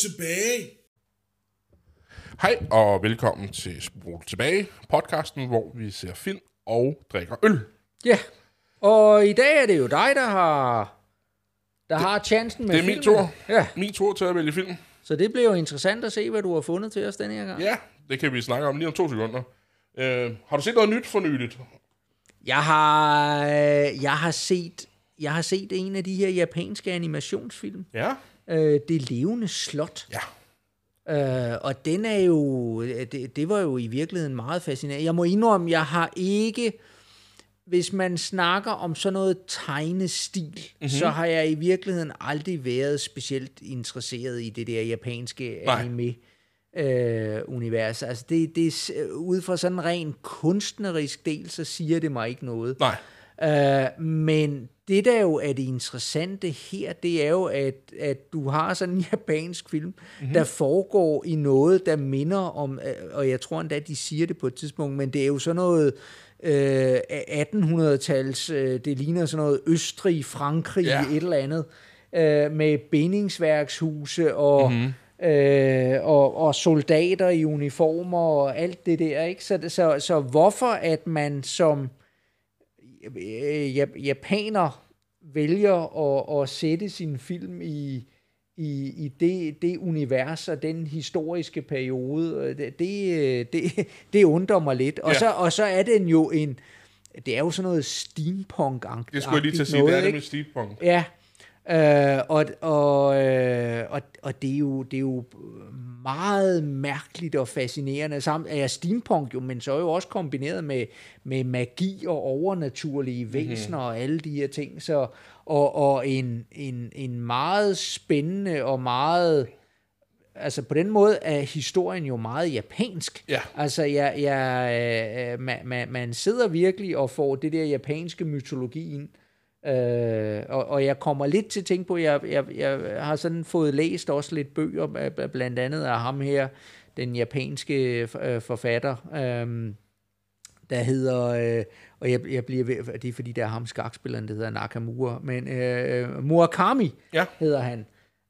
Tilbage! Hej og velkommen til Spol Tilbage, podcasten, hvor vi ser film og drikker øl. Ja, og i dag er det jo dig, der har, der har chancen med Det er min filmen. tur. Ja, Min tur til at vælge film. så det bliver jo interessant at se, hvad du har fundet til os denne her gang. Ja, det kan vi snakke om lige om to sekunder. Øh, har du set noget nyt for nyligt? Jeg har, øh, jeg har set jeg har set en af de her japanske animationsfilm, Ja. Øh, Det levende slot. Ja. Øh, og den er jo, det, det var jo i virkeligheden meget fascinerende. Jeg må indrømme, jeg har ikke, hvis man snakker om sådan noget tegnestil, mm-hmm. så har jeg i virkeligheden aldrig været specielt interesseret i det der japanske Nej. anime. Øh, univers. Altså det, det er s- ud fra sådan en ren kunstnerisk del, så siger det mig ikke noget. Nej. Øh, men det der jo er det interessante her, det er jo, at, at du har sådan en japansk film, mm-hmm. der foregår i noget, der minder om, øh, og jeg tror endda, de siger det på et tidspunkt, men det er jo sådan noget øh, 1800-tals, øh, det ligner sådan noget Østrig, Frankrig, Ja. et eller andet, øh, med bindingsværkshuse og... Mm-hmm øh, og, og soldater i uniformer og alt det der, ikke? Så, så, så hvorfor at man som japaner vælger at, at sætte sin film i, i, i det, det univers og den historiske periode, øh, det, det, det, det undrer mig lidt. Og, Ja. så, og så er den jo en, det er jo sådan noget steampunk-agtigt. Det skulle jeg lige til at sige. noget, det er det med steampunk. Ja, øh, og, og, øh, og, og det, er jo, det er jo meget mærkeligt og fascinerende. Samt er steampunk jo, men så er jo også kombineret med, med magi og overnaturlige væsener mm-hmm. og alle de her ting. Så, og og en, en, en meget spændende og meget... Altså på den måde er historien jo meget japansk. Ja. Altså jeg, jeg, øh, man, man, man sidder virkelig og får det der japanske mytologi ind. Øh, og, og jeg kommer lidt til at tænke på, jeg, jeg, jeg har sådan fået læst også lidt bøger, bl- blandt andet af ham her, den japanske øh, forfatter, øh, der hedder, øh, og jeg, jeg bliver ved, det er fordi, der er ham skakspilleren, der hedder Nakamura, men øh, Murakami Ja. hedder han,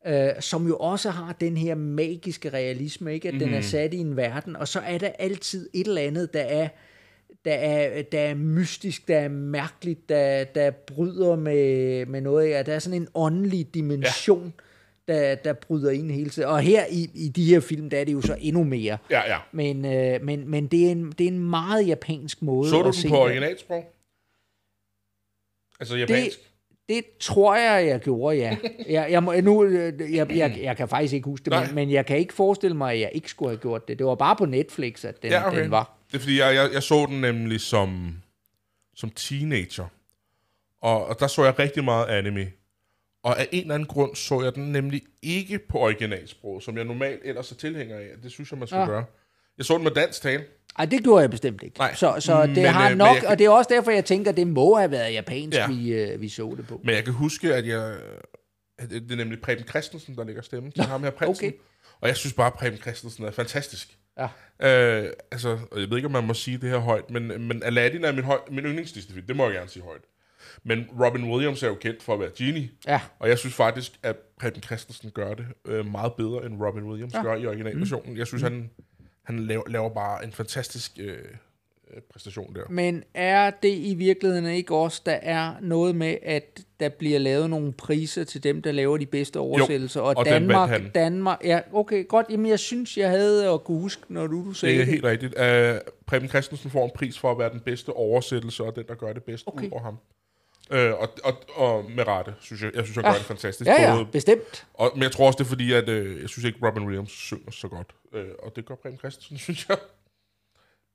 øh, som jo også har den her magiske realisme, ikke? at mm. den er sat i en verden, og så er der altid et eller andet, der er, der er, der er mystisk, der er mærkeligt, der, der bryder med, med noget. Ja, der er sådan en åndelig dimension, ja. der, der bryder ind hele tiden. Og her i, i de her film, der er det jo så endnu mere. Ja, ja. Men, øh, men, men det, er en, det er en meget japansk måde Så du at se den på det. originalsprog? Altså japansk? Det, det tror jeg, jeg gjorde, ja. Jeg, jeg, må, nu, øh, jeg, jeg, jeg kan faktisk ikke huske det, men, men jeg kan ikke forestille mig, at jeg ikke skulle have gjort det. Det var bare på Netflix, at den, Ja, okay. den var. Det er fordi, jeg, jeg, jeg så den nemlig som, som teenager. Og, og der så jeg rigtig meget anime. Og af en eller anden grund så jeg den nemlig ikke på originalsprog, som jeg normalt ellers er tilhænger af. Det synes jeg, man skal ja. Gøre. Jeg så den med dansk tale. Ej, det gjorde jeg bestemt ikke. Nej. Så, så det Men, har øh, nok, kan- og det er også derfor, jeg tænker, det må have været japansk, Ja. vi, øh, vi så det på. Men jeg kan huske, at jeg... At det er nemlig Preben Christensen, der lægger stemme til ham her prinsen. okay. Og jeg synes bare, at Preben Christensen er fantastisk. Ja. Øh, altså, jeg ved ikke, om man må sige det her højt, men, men Aladdin er min, høj, min yndlingsdisciplin. Det må jeg gerne sige højt. Men Robin Williams er jo kendt for at være genie. Ja. Og jeg synes faktisk, at Preben Christensen gør det øh, meget bedre, end Robin Williams ja. gør i originalversionen. Jeg synes, mm. han, han laver, laver bare en fantastisk øh, præstation der. Men er det i virkeligheden ikke også, der er noget med, at der bliver lavet nogle priser til dem, der laver de bedste oversættelser? og den Danmark, han. Danmark, ja, okay, godt. Jamen, jeg synes, jeg havde at kunne huske, når du, du sagde Det er det. helt rigtigt. Uh, Preben Christensen får en pris for at være den bedste oversættelse, og den, der gør det bedst okay. Ud over ham. Uh, og, og, og med rette, synes jeg. Jeg synes, han Ja. gør det fantastisk. Ja, ja, Både, bestemt. og, men jeg tror også, det er fordi, at øh, jeg synes ikke, Robin Williams synger så godt. Øh, og det gør Preben Christensen, synes jeg.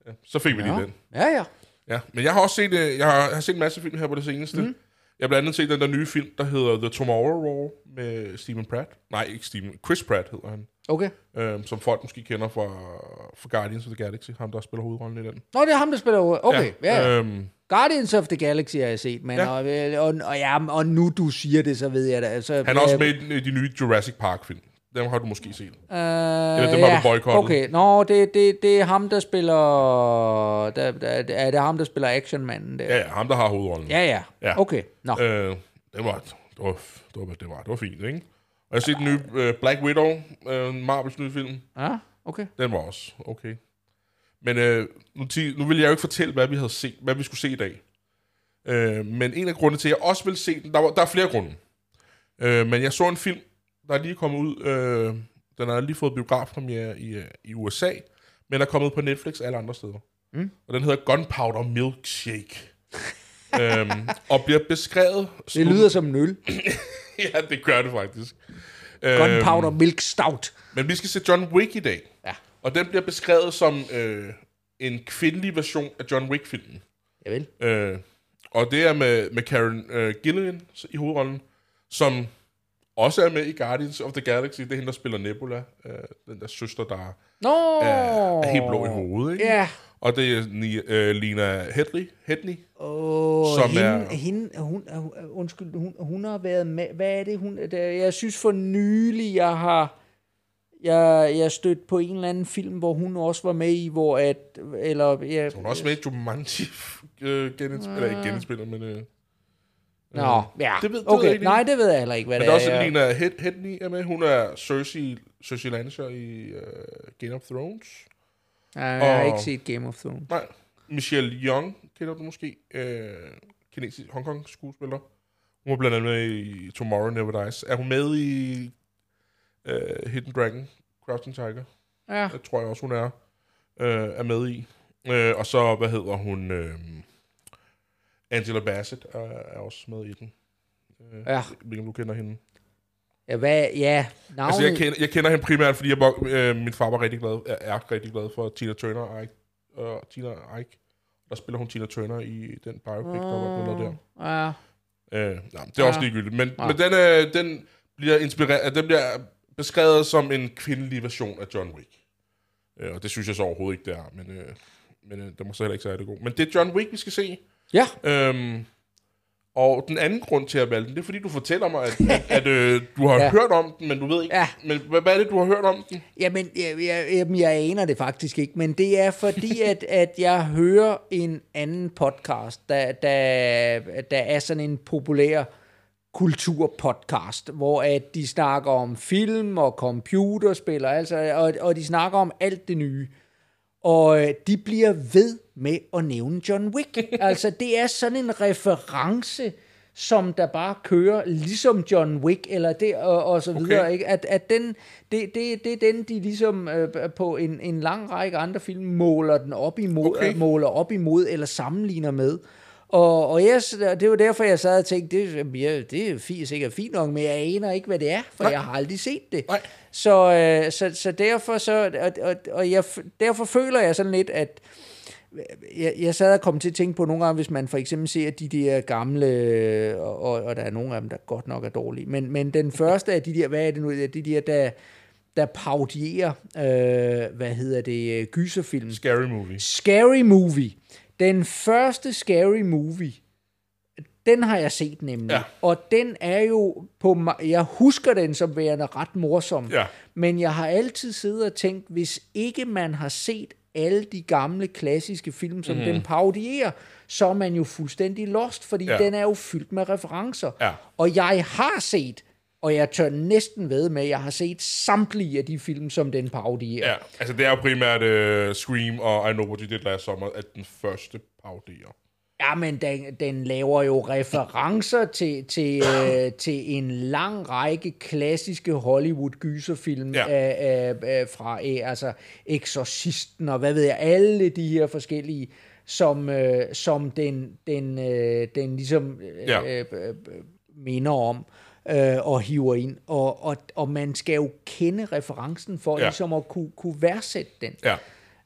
Ja, så fik vi lige Ja. den. Ja, ja. Ja, men jeg har også set, øh, jeg har, jeg har set en masse film her på det seneste. Mm. Jeg har blandt andet set den der nye film, der hedder The Tomorrow War med Stephen Pratt. Nej, ikke Stephen. Chris Pratt hedder han. Okay. Øh, som folk måske kender fra, fra Guardians of the Galaxy. Ham, der spiller hovedrollen i den. Nå, det er ham, der spiller... Okay, ja. ja. Øhm, Guardians of the Galaxy har jeg set, men Ja. ja. og, og, og, ja, og nu du siger det, så ved jeg det. Altså, han er også med i de nye Jurassic Park-film. Dem har du måske set. Øh, Eller dem har du boykottet. Okay, nå, det, det, det er ham, der spiller... Der, der, er det ham, der spiller actionmanden der? Ja, ja, ham, der har hovedrollen. ja, ja. Ja. Okay, nå. Øh, det var, det var, det var, det var, det var fint, ikke? Og jeg har set den nye øh, Black Widow, øh, Marvels nye film. Ja, okay. Den var også okay. Men øh, nu, nu vil jeg jo ikke fortælle, hvad vi, havde set, hvad vi skulle se i dag. Øh, men en af grundene til, at jeg også vil se den, der, var, der er flere grunde. Øh, men jeg så en film, der er lige kommet ud. Øh, den har lige fået biografpremiere i, øh, i USA, men er kommet på Netflix alle andre steder. Mm. Og den hedder Gunpowder Milkshake. øhm, og bliver beskrevet... Det lyder som en øl. ja, det gør det faktisk. Gunpowder Milk Stout. Men vi skal se John Wick i dag. Ja. Og den bliver beskrevet som øh, en kvindelig version af John Wick-filmen. Javel. Øh, og det er med, med Karen øh, Gillian i hovedrollen, som også er med i Guardians of the Galaxy. Det er hende, der spiller Nebula, øh, den der søster, der Nå! er, er helt blå i hovedet. Ikke? Ja. Og det er Ni, øh, Lina Headley, Headley Åh, Som hende, er- hende, hun, uh, undskyld, hun, hun har været med, hvad er det, hun, der, jeg synes for nylig, jeg har, jeg, jeg stødt på en eller anden film, hvor hun også var med i, hvor at, eller, ja, Hun er også med i Jumanji, øh, genindspiller, eller ikke genindspiller, men... Øh, Nå, ja, det ved- det ved jeg okay, ikke nej, det ved jeg heller ikke, hvad men det der er. er også Lina Head, Headley er med. Hun er Cersei, Cersei Lannister i øh, Game of Thrones. Nej, jeg har ikke set Game of Thrones. Nej, Michelle Young kender du måske. Øh, kinesisk Hongkong skuespiller. Hun var blandt andet med i Tomorrow Never Dies. Er hun med i øh, Hidden Dragon, Crouching Tiger? Ja, Det tror jeg også, hun er, øh, er med i. Øh, og så, hvad hedder hun? Øh, Angela Bassett er, er også med i den. Øh, Ja. Om du kender hende. ja, hvad, ja, navnet, Altså, jeg kender, jeg kender hende primært, fordi jeg, øh, min far var rigtig glad, er, er rigtig glad for Tina Turner og Ike. Og Tina Ike. Der spiller hun Tina Turner i den biopic, der var blevet der. Ja, Øh, nej, det er også Ja. ligegyldigt. Men, Ja. men den, øh, den, bliver inspireret, den bliver beskrevet som en kvindelig version af John Wick. Øh, og det synes jeg så overhovedet ikke, det er. Men, øh, men øh, det må så heller ikke sige, det god. Men det er John Wick, vi skal se. Ja, Øhm, og den anden grund til at valge den, det er fordi, du fortæller mig, at, at, at øh, du har Ja. hørt om den, men du ved ikke. Ja. Men hvad, hvad er det, du har hørt om den? Jamen, jeg, jeg, jamen, jeg aner det faktisk ikke, men det er fordi, at, at jeg hører en anden podcast, der, der, der er sådan en populær kulturpodcast, hvor at de snakker om film og computerspil, og, altså, og, og de snakker om alt det nye. Og øh, de bliver ved med at nævne John Wick. altså, det er sådan en reference, som der bare kører, ligesom John Wick, eller det, og, og så videre, Okay. ikke? At, at den, det, det, det er den, de ligesom øh, på en, en lang række andre film måler den op imod, Okay. okay. måler op imod, eller sammenligner med. Og, og jeg, det var derfor, jeg sad og tænkte, det, ja, det er fint, sikkert fint nok, men jeg aner ikke, hvad det er, for Nej. jeg har aldrig set det. Nej. Så, øh, så, så derfor, så, og, og, og jeg, derfor føler jeg sådan lidt, at jeg, jeg sad og kom til at tænke på nogle gange, hvis man for eksempel ser de der gamle, og, og, der er nogle af dem, der godt nok er dårlige, men, men den første af de der, hvad er det nu, de der, der, der paudierer, øh, hvad hedder det, øh, gyserfilm. Scary Movie. Scary Movie. Den første Scary Movie, den har jeg set nemlig. Ja. Og den er jo på... Jeg husker den som værende ret morsom. Ja. Men jeg har altid siddet og tænkt, hvis ikke man har set alle de gamle klassiske film, som mm. den parodierer, så er man jo fuldstændig lost, fordi Ja. den er jo fyldt med referencer. Ja. Og jeg har set, og jeg tør næsten ved med, at jeg har set samtlige af de film, som den parodierer. Ja, altså det er jo primært uh, Scream og I Know What You Did Last Summer, at den første parodier. Ja, men den, den laver jo referencer til, til, øh, til en lang række klassiske Hollywood-gyserfilm Ja. ja. øh, øh, fra øh, altså Exorcisten og hvad ved jeg, alle de her forskellige, som, øh, som den, den, øh, den ligesom øh, Ja. øh, øh, minder om øh, og hiver ind. Og, og, og man skal jo kende referencen for ja. ligesom at kunne, kunne værdsætte den. Ja.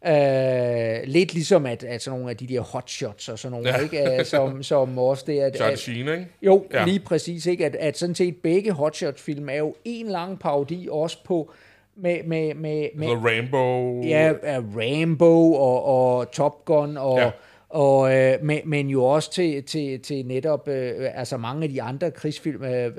Øh, lidt ligesom at, at sådan nogle af de der hotshots og sådan nogle, Ja. ikke? Øh, som, som også det at, at, Sheen, ikke? jo, Ja. lige præcis, ikke? At, at sådan set begge hotshots-film er jo en lang parodi også på med, med, med, med Så Rambo. ja, Rambo og, og Top Gun og Ja. Og, øh, men, men jo også til, til, til netop øh, altså mange af de andre krigsfilm, øh, øh,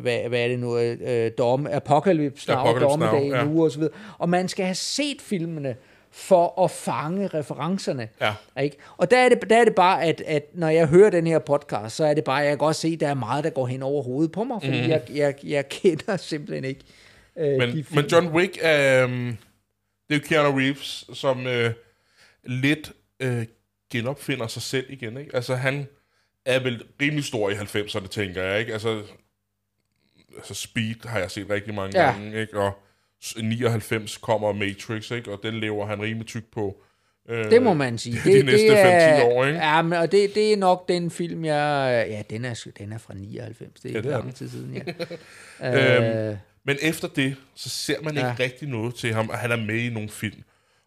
hvad, hvad er det nu, øh, Dom, Apocalypse Now, Apocalypse Now, Dommedag ja. nu og så videre. Og man skal have set filmene, for at fange referencerne. Ja. Ikke? Og der er, det, der er det bare, at, at når jeg hører den her podcast, så er det bare, jeg kan godt se, at der er meget, der går hen over hovedet på mig, fordi mm. jeg, jeg, jeg kender simpelthen ikke øh, de Men, film. men John Wick er... Um, det er Keanu Reeves, som øh, lidt øh, genopfinder sig selv igen. Ikke? Altså, han er vel rimelig stor i 90'erne, tænker jeg. Ikke? Altså, altså, Speed har jeg set rigtig mange Ja. gange. Ikke? Og s- 99 kommer Matrix, ikke? og den lever han rimelig tyk på. Øh, Det må man sige. de næste 5-10 år, ikke? Ja, men, og det, det er nok den film, jeg... Ja, den er, den er fra 99. Det er Ja, ikke det er lang den. tid siden, ja. øh, Men efter det, så ser man ikke Ja. rigtig noget til ham, og han er med i nogle film.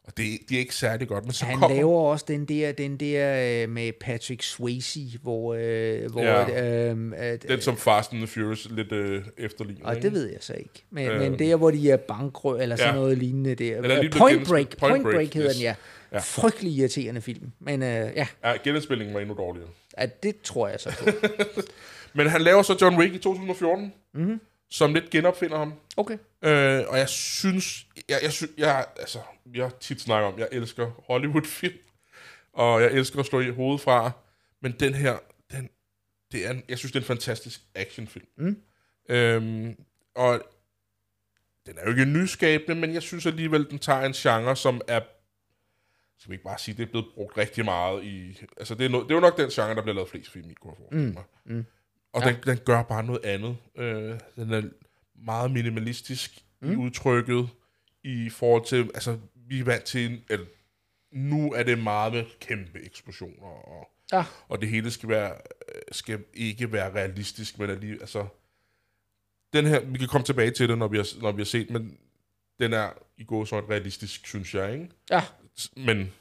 Og det, det er ikke særlig godt. Men så han kommer... laver også den der, den der øh, med Patrick Swayze, hvor... Øh, hvor Ja. øh, øh, Den som Fast and the Furious lidt øh, efterligner. og ikke? det ved jeg så ikke. Men, Øh. men der, hvor de er bankrø, eller sådan Ja. noget lignende der. Den er lige Point. Break. Point Point Break, Break, hedder yes. den, ja. Ja. Frygtelig irriterende film. Men øh, ja, Ja, genindspillingen var endnu dårligere. ja, det tror jeg så på. Men han laver så John Wick i 2014, Mhm. mm-hmm. som lidt genopfinder ham. Okay. Øh, og jeg synes, jeg, jeg, synes jeg, altså, jeg tit snakker om, jeg elsker Hollywood-film, og jeg elsker at slå i hovedet fra, men den her, den, det er, en- jeg synes, det er en fantastisk actionfilm. Mm. Øhm, og den er jo ikke nyskabende, men jeg synes alligevel, den tager en genre, som er, skal vi ikke bare sige, det er blevet brugt rigtig meget i, altså det er, no, det er jo nok den genre, der bliver lavet flest film i, kunne. Mm. Mm. Og Ja. den, den gør bare noget andet. Øh, den er meget minimalistisk mm. i udtrykket, i forhold til, altså vi er vant til, at nu er det meget med kæmpe eksplosioner, og, Ja. og det hele skal, være, skal ikke være realistisk, men alligevel, altså, den her, vi kan komme tilbage til det, når vi har, når vi har set, men den er i går så realistisk, synes jeg, ikke? Ja, Men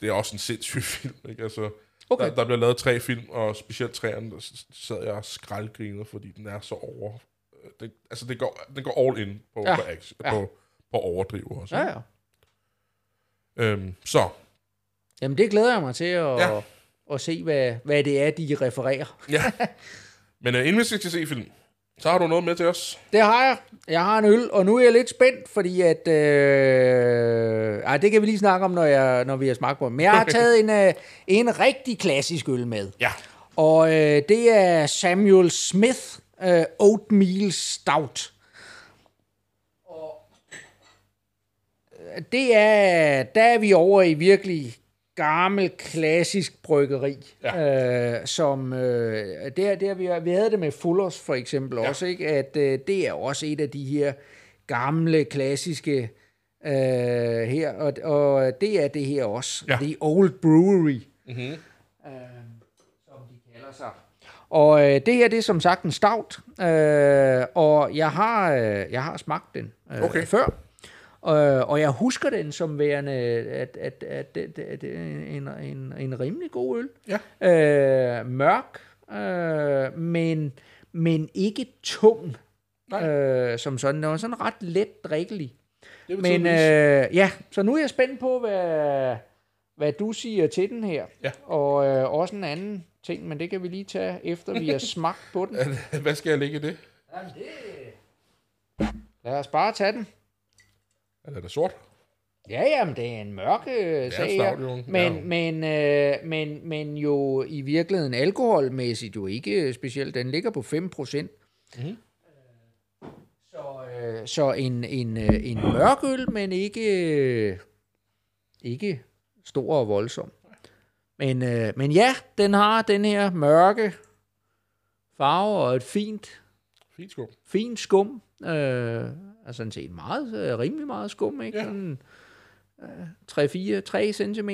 det er også en sindssyg film, ikke? Altså, okay. der, der bliver lavet tre film, og specielt træerne, der sad jeg og skraldgriner, fordi den er så over... øh, Det, altså, det går, den går all in på, Ja. på, action, ja. på, på overdrive også. Ja, ja. Øhm, så, Jamen, det glæder jeg mig til at, ja. At se, hvad, hvad det er, de refererer. ja. Men uh, inden vi skal se film, så har du noget med til os. Det har jeg. Jeg har en øl, og nu er jeg lidt spændt, fordi at... Øh, ej, det kan vi lige snakke om, når, jeg, når vi har smagt på. Men jeg har taget en, øh, en rigtig klassisk øl med. Ja. Og øh, det er Samuel Smith øh, Oatmeal Stout. Og øh, det er, der er vi over i virkelig gammel, klassisk bryggeri, ja. øh, som øh, der, der vi, vi havde det med Fullers for eksempel ja. også, ikke? at øh, det er også et af de her gamle, klassiske øh, her, og, og det er det her også, Ja. The Old Brewery Mm-hmm. som de kalder sig. Og øh, det her, det er som sagt en stout, øh, og jeg har, øh, jeg har smagt den øh, Okay. før. Øh, og jeg husker den som værende, at, at, at, at, at det en, en, en rimelig god øl. Ja. Øh, mørk, øh, men, men ikke tung, Nej. øh, som sådan. Den var sådan ret let drikkelig. Det Men øh, ja, så nu er jeg spændt på, hvad, hvad du siger til den her. Ja. Og øh, også en anden ting, men det kan vi lige tage, efter vi har smagt på den. Hvad skal jeg lægge i det? Jamen, det... Lad os bare tage den. Eller er det sort? Ja, jamen, det er en mørk øh, sag her. Men, Ja. men, øh, men, men jo i virkeligheden alkoholmæssigt jo ikke specielt. Den ligger på 5 procent. Mhm. Så, øh, så en, en, øh, en mørk øl, men ikke, øh, ikke stor og voldsom. Men, øh, men ja, den har den her mørke farve og et fint Fint skum. fint skum. Øh, altså sådan set meget, øh, rimelig meget skum, ikke? Ja. Sådan, øh, 3-4, 3 cm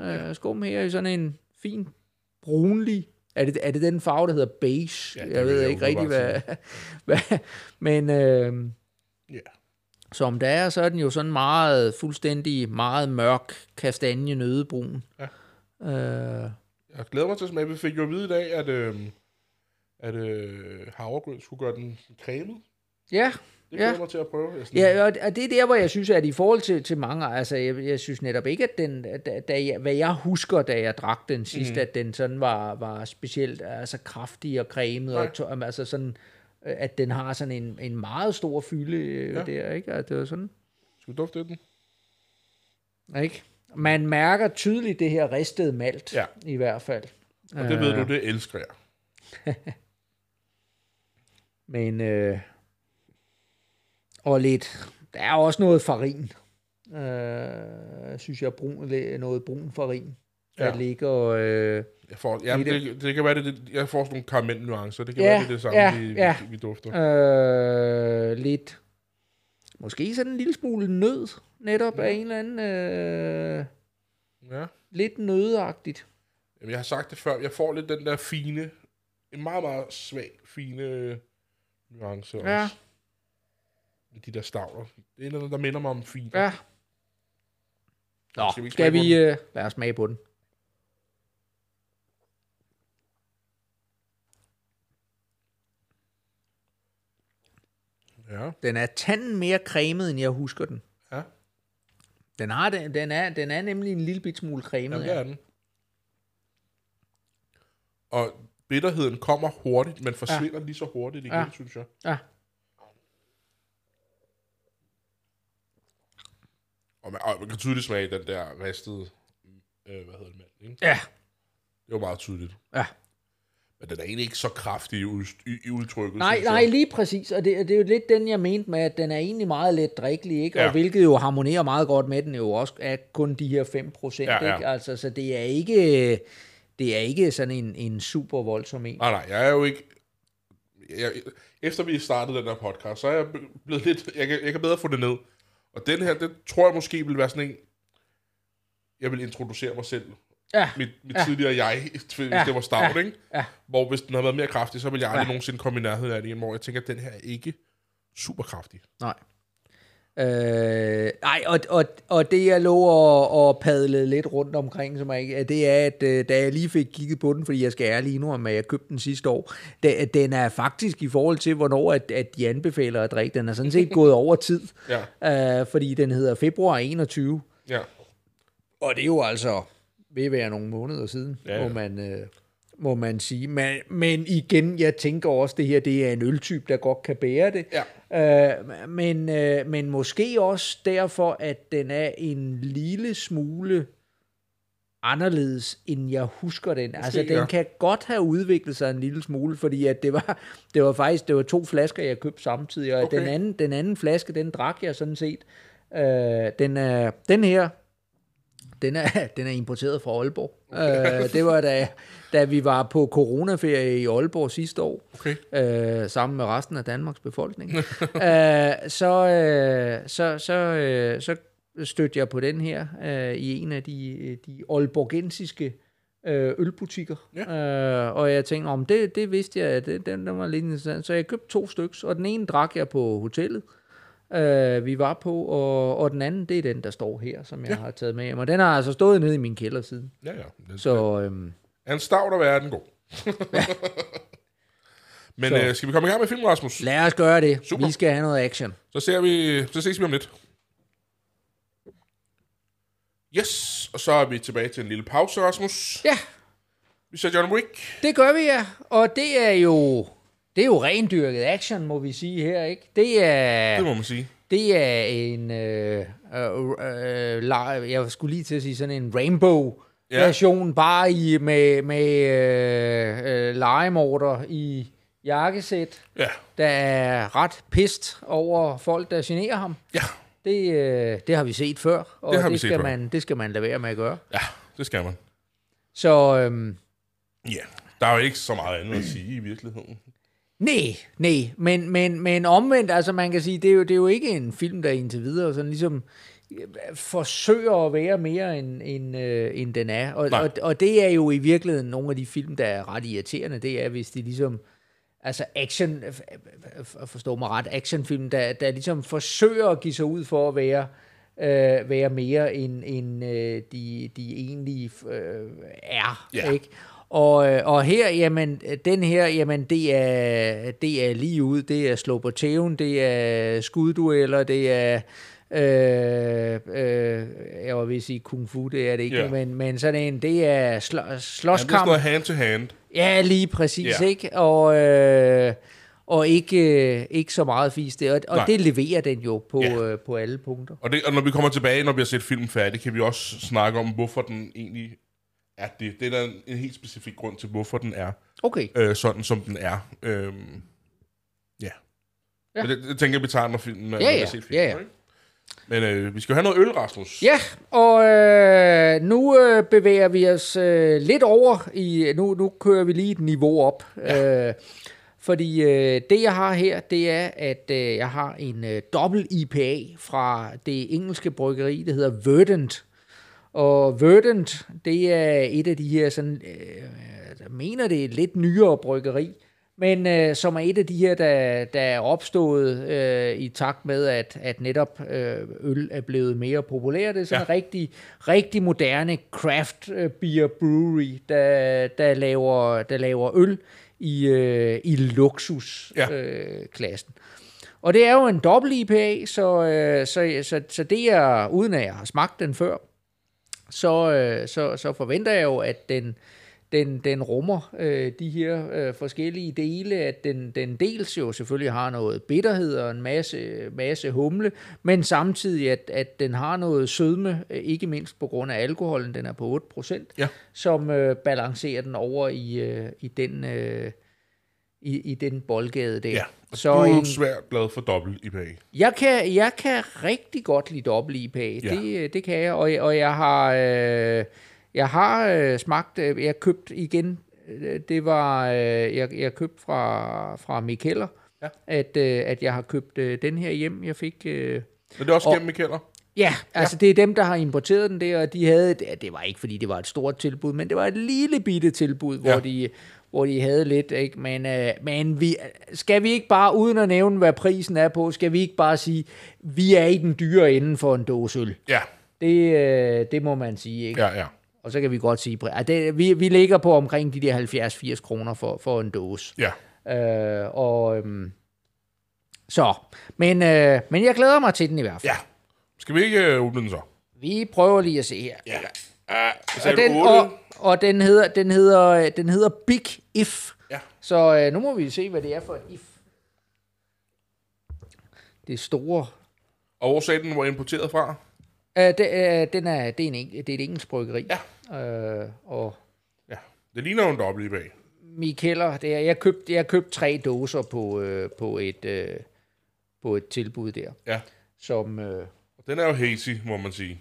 øh, skum her i sådan en fin brunlig. Er det, er det den farve, der hedder beige? Ja, jeg ved jeg ikke rigtig, hvad... hvad men øh, Ja. som der er, så er den jo sådan meget, fuldstændig meget mørk, kastanje nødebrun. Ja. Øh, Jeg glæder mig til at smage. Vi fik jo at vide i dag, at, øh, at øh, havregryn skulle gøre den cremet. ja, Det Ja. glæder mig til at prøve. Jeg Ja, og og det er der, hvor jeg synes, at i forhold til, til mange, altså jeg, jeg synes netop ikke, at den, da, da jeg, hvad jeg husker, da jeg drak den sidst, mm. at den sådan var, var specielt altså kraftig og cremet, og to, altså sådan, øh, at den har sådan en, en meget stor fylde øh, Ja. der, ikke? At det var sådan, Skal vi dufte den? Ikke? Man mærker tydeligt det her ristede malt, Ja. i hvert fald. Og det ved du, det elsker jeg. Men, øh, og lidt, der er også noget farin. Øh, synes jeg, brun, noget brun farin, der Ja. ligger... Øh, Jeg får, jamen, I det, det, kan være, det, det, jeg får sådan nogle karamelnuancer. Det kan Ja, være, det er det samme, ja, vi, ja. vi, dufter. øh, lidt, måske sådan en lille smule nød, netop af en eller anden, øh, Ja. lidt nødagtigt. Jamen, jeg har sagt det før. Jeg får lidt den der fine, en meget, meget svag, fine øh, nuance Ja. også. Med de der stavler. Det er noget, der minder mig om fint. Ja. Nå, Skal vi ikke skal vi, på øh, lad os smage på den. Ja. Den er tanden mere cremet, end jeg husker den. Ja. Den, har den, den, er, den er nemlig en lille bit smule cremet. Jamen, ja. det er den. Og bitterheden kommer hurtigt, men forsvinder ja. lige så hurtigt igen, ja. synes jeg. Ja. Og man, og man kan tydeligt smage den der ristede, øh, hvad hedder det, mand, ikke? ja. Det var meget tydeligt. Ja. Men den er egentlig ikke så kraftig i, i, i udtrykket. Nej, nej, lige præcis. Og det, det er jo lidt den, jeg mente med, at den er egentlig meget let drikkelig, ikke? Og Ja. hvilket jo harmonerer meget godt med den, jo også er kun de her 5 procent, Ja, ja. ikke? Altså, så det er ikke, det er ikke sådan en, en super voldsom en. Nej, nej, jeg er jo ikke... Jeg, efter vi startede den her podcast, så er jeg blevet lidt... Jeg kan, jeg kan bedre få det ned. Og den her, det tror jeg måske vil være sådan en... Jeg vil introducere mig selv. Ja, Mit, mit Ja. tidligere jeg, hvis Ja, det var stavt, ja, ikke? ja. Hvor hvis den havde været mere kraftig, så ville jeg aldrig Ja. nogensinde komme i nærheden af det hvor jeg tænker, at den her er ikke super kraftig. Nej. Øh, nej, og, og, og det jeg lå og, og padlede lidt rundt omkring, som jeg, ikke- det er, at øh, da jeg lige fik kigget på den, fordi jeg skal ærlig indrømme, at jeg købte den sidste år, da, den er faktisk i forhold til, hvornår at, at de anbefaler at drikke, den er sådan set gået over tid, Ja, øh, fordi den hedder februar 21, ja. og det er jo altså ved at være nogle måneder siden, Ja, ja, må man... Øh, må man sige. Men, men igen, jeg tænker også, det her det er en øltype, der godt kan bære det. Ja. Øh, men, øh, men måske også derfor, at den er en lille smule anderledes, end jeg husker den. Måske, altså, den ja. kan godt have udviklet sig en lille smule, fordi at det var, det var faktisk det var to flasker, jeg købte samtidig, og Okay. den, anden, den anden flaske, den drak jeg sådan set. Øh, den, er, den her, den er, den er importeret fra Aalborg. Øh, det var da, da vi var på coronaferie i Aalborg sidste år, Okay. øh, sammen med resten af Danmarks befolkning. øh, så, øh, så, så, øh, så stødte jeg på den her øh, i en af de, de aalborgensiske øh, ølbutikker. Ja. Øh, og jeg tænkte, om det, det vidste jeg, at det, den, den var lidt interessant. Så jeg købte to stykker, og den ene drak jeg på hotellet, øh, vi var på, og, og den anden, det er den, der står her, som jeg ja. har taget med. Og den har altså stået nede i min kælder siden. Ja, ja. Den, så. Øhm, Er en stavt at være den god. Men Så. øh, skal vi komme i gang med filmen, Rasmus? lad os gøre det. Super. Vi skal have noget action. Så, ser vi, så ses vi om lidt. Yes, og så er vi tilbage til en lille pause, Rasmus. Ja, Vi ser John Wick. det gør vi, ja. Og det er jo... Det er jo rendyrket action, må vi sige her, ikke? Det er... Det må man sige. Det er en, øh, øh, øh, la- jeg skulle lige til at sige sådan en rainbow-version, ja. bare i, med, med øh, øh, legemorder i jakkesæt, Ja, der er ret pist over folk, der generer ham. ja, Det, øh, det har vi set før, og Det det, har vi det, set skal før. man, det skal man lade være med at gøre. ja, det skal man. Så øhm, Ja, der er jo ikke så meget andet at sige i virkeligheden. Nej, nej, men, men, men omvendt, altså man kan sige, det er, jo, det er jo ikke en film, der indtil videre sådan ligesom øh, forsøger at være mere, end, end, øh, end den er. Og, Nej. og, og det er jo i virkeligheden nogle af de film, der er ret irriterende, det er, hvis de ligesom, altså action, øh, øh, forstå mig ret, actionfilm, der, der ligesom forsøger at give sig ud for at være, øh, være mere, end, end øh, de, de egentlig øh, er, Ja. ikke? Og, øh, og her, jamen, den her, jamen, det er, det er lige ud, det er slå på tæven, det er skuddueller, det er, øh, øh, jeg var ved at sige kung fu, det er det ikke, Ja. men, men sådan en, det er sl- Ja, det slåskamp. noget hand to hand. Ja, lige præcis, Ja. ikke? Og, øh, og ikke, øh, ikke så meget fis det. Og, og Nej. det leverer den jo på, Ja. øh, på alle punkter. Og, det, og når vi kommer tilbage, når vi har set filmen færdig, kan vi også snakke om, hvorfor den egentlig er det. Det er der en, en helt specifik grund til, hvorfor den er Okay. øh, sådan, som den er. Øhm, ja. Ja. Det, det tænker jeg, vi tager, når filmen når Ja, ja. set filmen. Ja, ja. Ikke? Men øh, vi skal jo have noget øl, Rasmus. Ja, og øh, nu øh, bevæger vi os øh, lidt over i, nu, nu kører vi lige et niveau op. Ja. Øh, fordi øh, det jeg har her, det er, at øh, jeg har en øh, dobbelt IPA fra det engelske bryggeri, det hedder Verdant. Og Verdant, det er et af de her sådan, øh, jeg mener det er et lidt nyere bryggeri, men øh, som er et af de her, der, der er opstået øh, i takt med, at, at netop øh, øl er blevet mere populær. Det er sådan Ja. en rigtig, rigtig moderne craft øh, beer brewery, der, der, laver, der laver øl i, øh, i luksusklassen. Ja. Øh, klassen. og det er jo en dobbelt IPA, så, øh, så, så, så det er, uden at jeg har smagt den før, så, øh, så, så forventer jeg jo, at den, den, den rummer øh, de her øh, forskellige dele, at den, den dels jo selvfølgelig har noget bitterhed og en masse, masse humle, men samtidig, at, at den har noget sødme, øh, ikke mindst på grund af alkoholen, den er på 8%, Ja. som øh, balancerer den over i, øh, i den... Øh, i, i den boldgade der. Ja. Så du er en, svært glad for dobbelt IPA. jeg kan, jeg kan rigtig godt lide dobbelt IPA. Ja. Det, det kan jeg, og, og jeg har, øh, jeg har øh, smagt, øh, jeg købt igen, øh, det var, øh, jeg, jeg købte fra, fra Mikkeller, Ja. at, øh, at jeg har købt øh, den her hjem. Jeg fik, øh, Men det er også Og- gennem Mikkeller. ja, altså det er dem, der har importeret den der, og de havde, det, var ikke fordi det var et stort tilbud, men det var et lille bitte tilbud, hvor Ja. de hvor de havde lidt, ikke? Men, øh, men vi, skal vi ikke bare, uden at nævne, hvad prisen er på, skal vi ikke bare sige, vi er i den dyre ende for en dåse øl. Ja, Det, øh, det må man sige, ikke? ja, ja. Og så kan vi godt sige, at det, vi, vi ligger på omkring de der 70-80 kroner for, for en dåse. Ja, Øh, og øhm, så, men, øh, men jeg glæder mig til den i hvert fald. ja. Skal vi ikke øh, åbne den så? Vi prøver lige at se her. Ja. Så Og den, du 8? og, og den, hedder, den, hedder, den hedder Big If. Ja. Så øh, nu må vi se, hvad det er for et if. Det er store. Og hvor sagde den var importeret fra? Øh, det, øh, den er, det, er en, det er et engelsk bryggeri. Ja. Øh, og Ja, det ligner jo en dobbelt IPA. Mikkeller, det er, jeg købte jeg købt tre dåser på, øh, på, et, øh, på et tilbud der. Ja, Som, øh, og den er jo hazy, må man sige.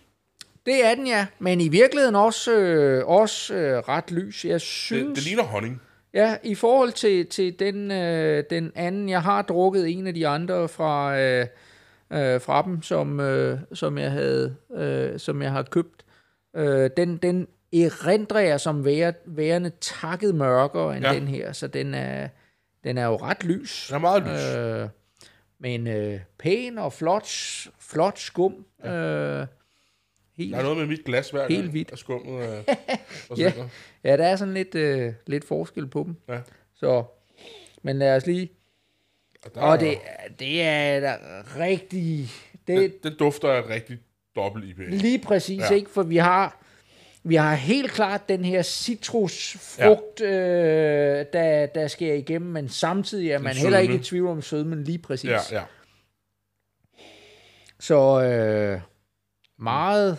Det er den, ja. Men i virkeligheden også, øh, også øh, ret lys. Jeg Det, synes... det ligner honning. Ja, i forhold til, til den, øh, den anden, jeg har drukket en af de andre fra, øh, øh, fra dem, som, øh, som, jeg havde, øh, som jeg har købt. Øh, den, den erindrer jeg som vær, værende takket mørkere end ja. den her, så den er, den er jo ret lys. Den er meget lys. Øh, men øh, pæn og flot, flot skum. Ja. Øh, helt, Der er noget med mit glas hver Helt hvidt. af skummet. Øh, Ja. ja. ja, der er sådan lidt, øh, lidt forskel på dem. ja. Så, men lad os lige Og, der Og er- det, det er da rigtig... Det, den, den dufter af rigtig dobbelt IPA. lige præcis, Ja. ja. ikke? For vi har, vi har helt klart den her citrusfrugt, ja. øh, der, der sker igennem, men samtidig er man sødme. heller ikke i tvivl om sødmen lige præcis. Ja, ja. Så øh, meget,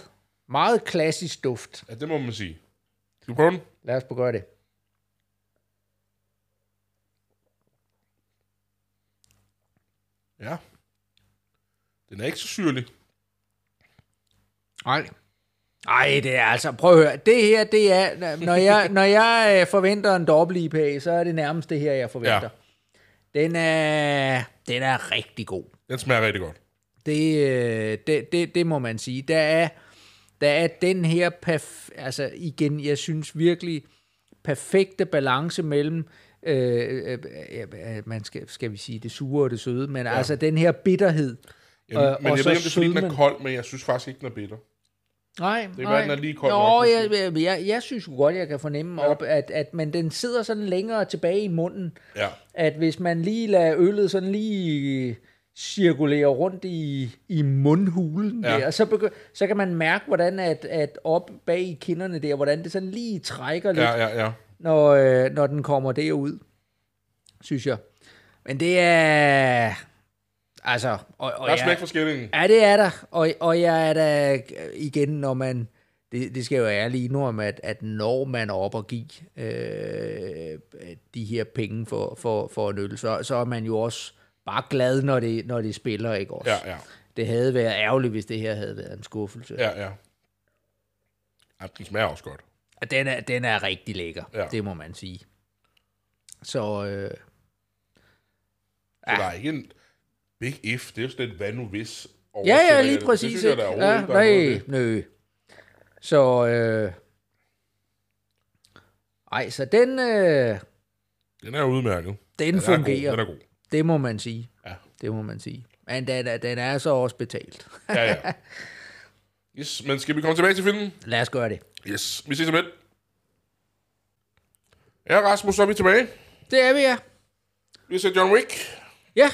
meget klassisk duft. ja, det må man sige. Skal vi prøve den? Lad os prøve det. Ja. Den er ikke så syrlig. Nej. Ej, det er altså, prøv at høre, det her, det er, når jeg, når jeg øh, forventer en dobbelt IPA, så er det nærmest det her, jeg forventer. Ja. Den er, den er rigtig god. Den smager rigtig godt. Det, øh, det, det, det må man sige. Der er, der er den her, perf- altså igen, jeg synes virkelig, perfekte balance mellem, øh, øh, øh, man skal, skal vi sige, det sure og det søde, men ja. altså den her bitterhed. Jamen, Øh, men jeg ved ikke, om det er, fordi den er kold, men jeg synes faktisk ikke, den er bitter. Nej, kan nej. være, den er lige kold Nå, nok, jeg, jeg, jeg, jeg synes jo godt, jeg kan fornemme ja. op, at, at men den sidder sådan længere tilbage i munden, Ja. at hvis man lige lader øllet sådan lige cirkulere rundt i, i mundhulen Ja. der, så, begy- så kan man mærke, hvordan at, at op bag i kinderne der, hvordan det sådan lige trækker lidt, Ja, ja, ja. når, øh, når den kommer derud, synes jeg. Men det er... Altså... Og, og Der er smæk for skillingen. Ja, det er der. Og, og jeg er da igen, når man... Det, det skal jeg jo ærligt indrømme, at, at når man er op og give øh, de her penge for, for, for en øl, så, så er man jo også bare glad, når det, når det spiller, ikke også? Ja, ja. Det havde været ærgerligt, hvis det her havde været en skuffelse. Ja, ja. ja den smager også godt. Og Den er, den er rigtig lækker, Ja. ja. det må man sige. Så øh, Så der er ikke en big if. Det er jo sådan et hvad nu hvis. ja, ja, lige præcis. Det synes jeg ja, der er noget nej, nej. Så, øh, ej, så den, øh, Den er udmærket. den Den fungerer. Er god. Den er god. Det må man sige. Ja. Det må man sige. Men den den er så også betalt. Ja, ja. Yes, men skal vi komme tilbage til filmen? Lad os gøre det. Yes, vi ses om lidt. Ja, Rasmus, så er vi tilbage. Det er vi, ja. Vi ser John Wick. Ja,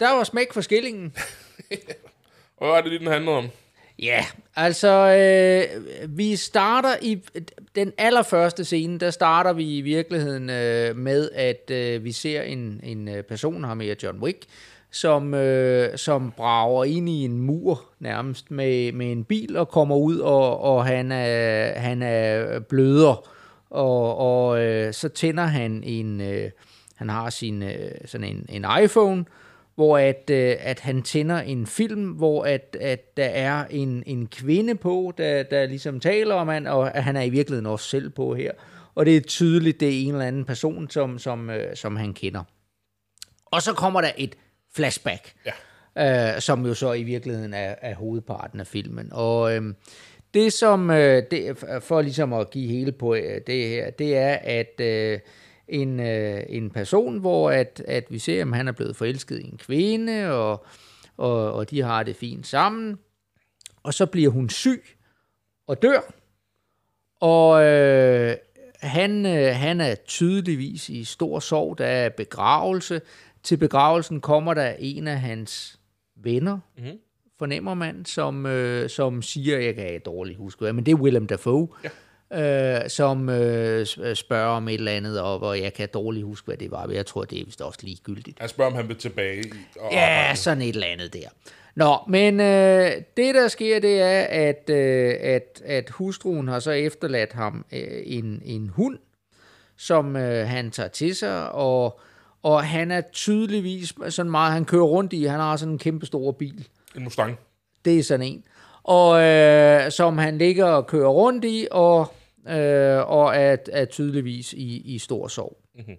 der var smæk for skillingen. Og hvad er det lige, den handler om? Ja, altså, øh, vi starter i den allerførste scene, der starter vi i virkeligheden øh, med, at øh, vi ser en, en øh, person, her med John Wick, som, øh, som brager ind i en mur nærmest med, med en bil og kommer ud, og, og han, er, han er bløder. Og, og øh, så tænder han en, øh, han har sin øh, sådan en, en iPhone, hvor at, øh, at han tænder en film, hvor at, at der er en, en kvinde på, der, der ligesom taler om han, og han er i virkeligheden også selv på her. Og det er tydeligt, det er en eller anden person, som, som, øh, som han kender. Og så kommer der et flashback, ja. øh, som jo så i virkeligheden er, er hovedparten af filmen. Og øh, det som, øh, det, for ligesom at give hele på øh, det her, det er, at øh, en, øh, en person, hvor at, at vi ser, at han er blevet forelsket i en kvinde, og, og, og de har det fint sammen, og så bliver hun syg og dør, og øh, han, øh, han er tydeligvis i stor sorg, der er begravelse. Til begravelsen kommer der en af hans venner, mm-hmm. fornemmer man, som, øh, som siger, jeg kan dårligt huske, men det er Willem Dafoe, ja. Øh, som øh, s- spørger om et eller andet, og hvor jeg kan dårligt huske, hvad det var, men jeg tror, det er vist også ligegyldigt. Jeg spørger, om han vil tilbage og Ja, arbejde. sådan et eller andet der. Nå, men øh, det der sker, det er, at, øh, at, at hustruen har så efterladt ham øh, en, en hund, som øh, han tager til sig, og, og han er tydeligvis sådan meget, han kører rundt i, han har sådan en kæmpe stor bil. En Mustang. Det er sådan en. Og øh, som han ligger og kører rundt i, og, øh, og er, er tydeligvis i, i stor sorg. Mm-hmm.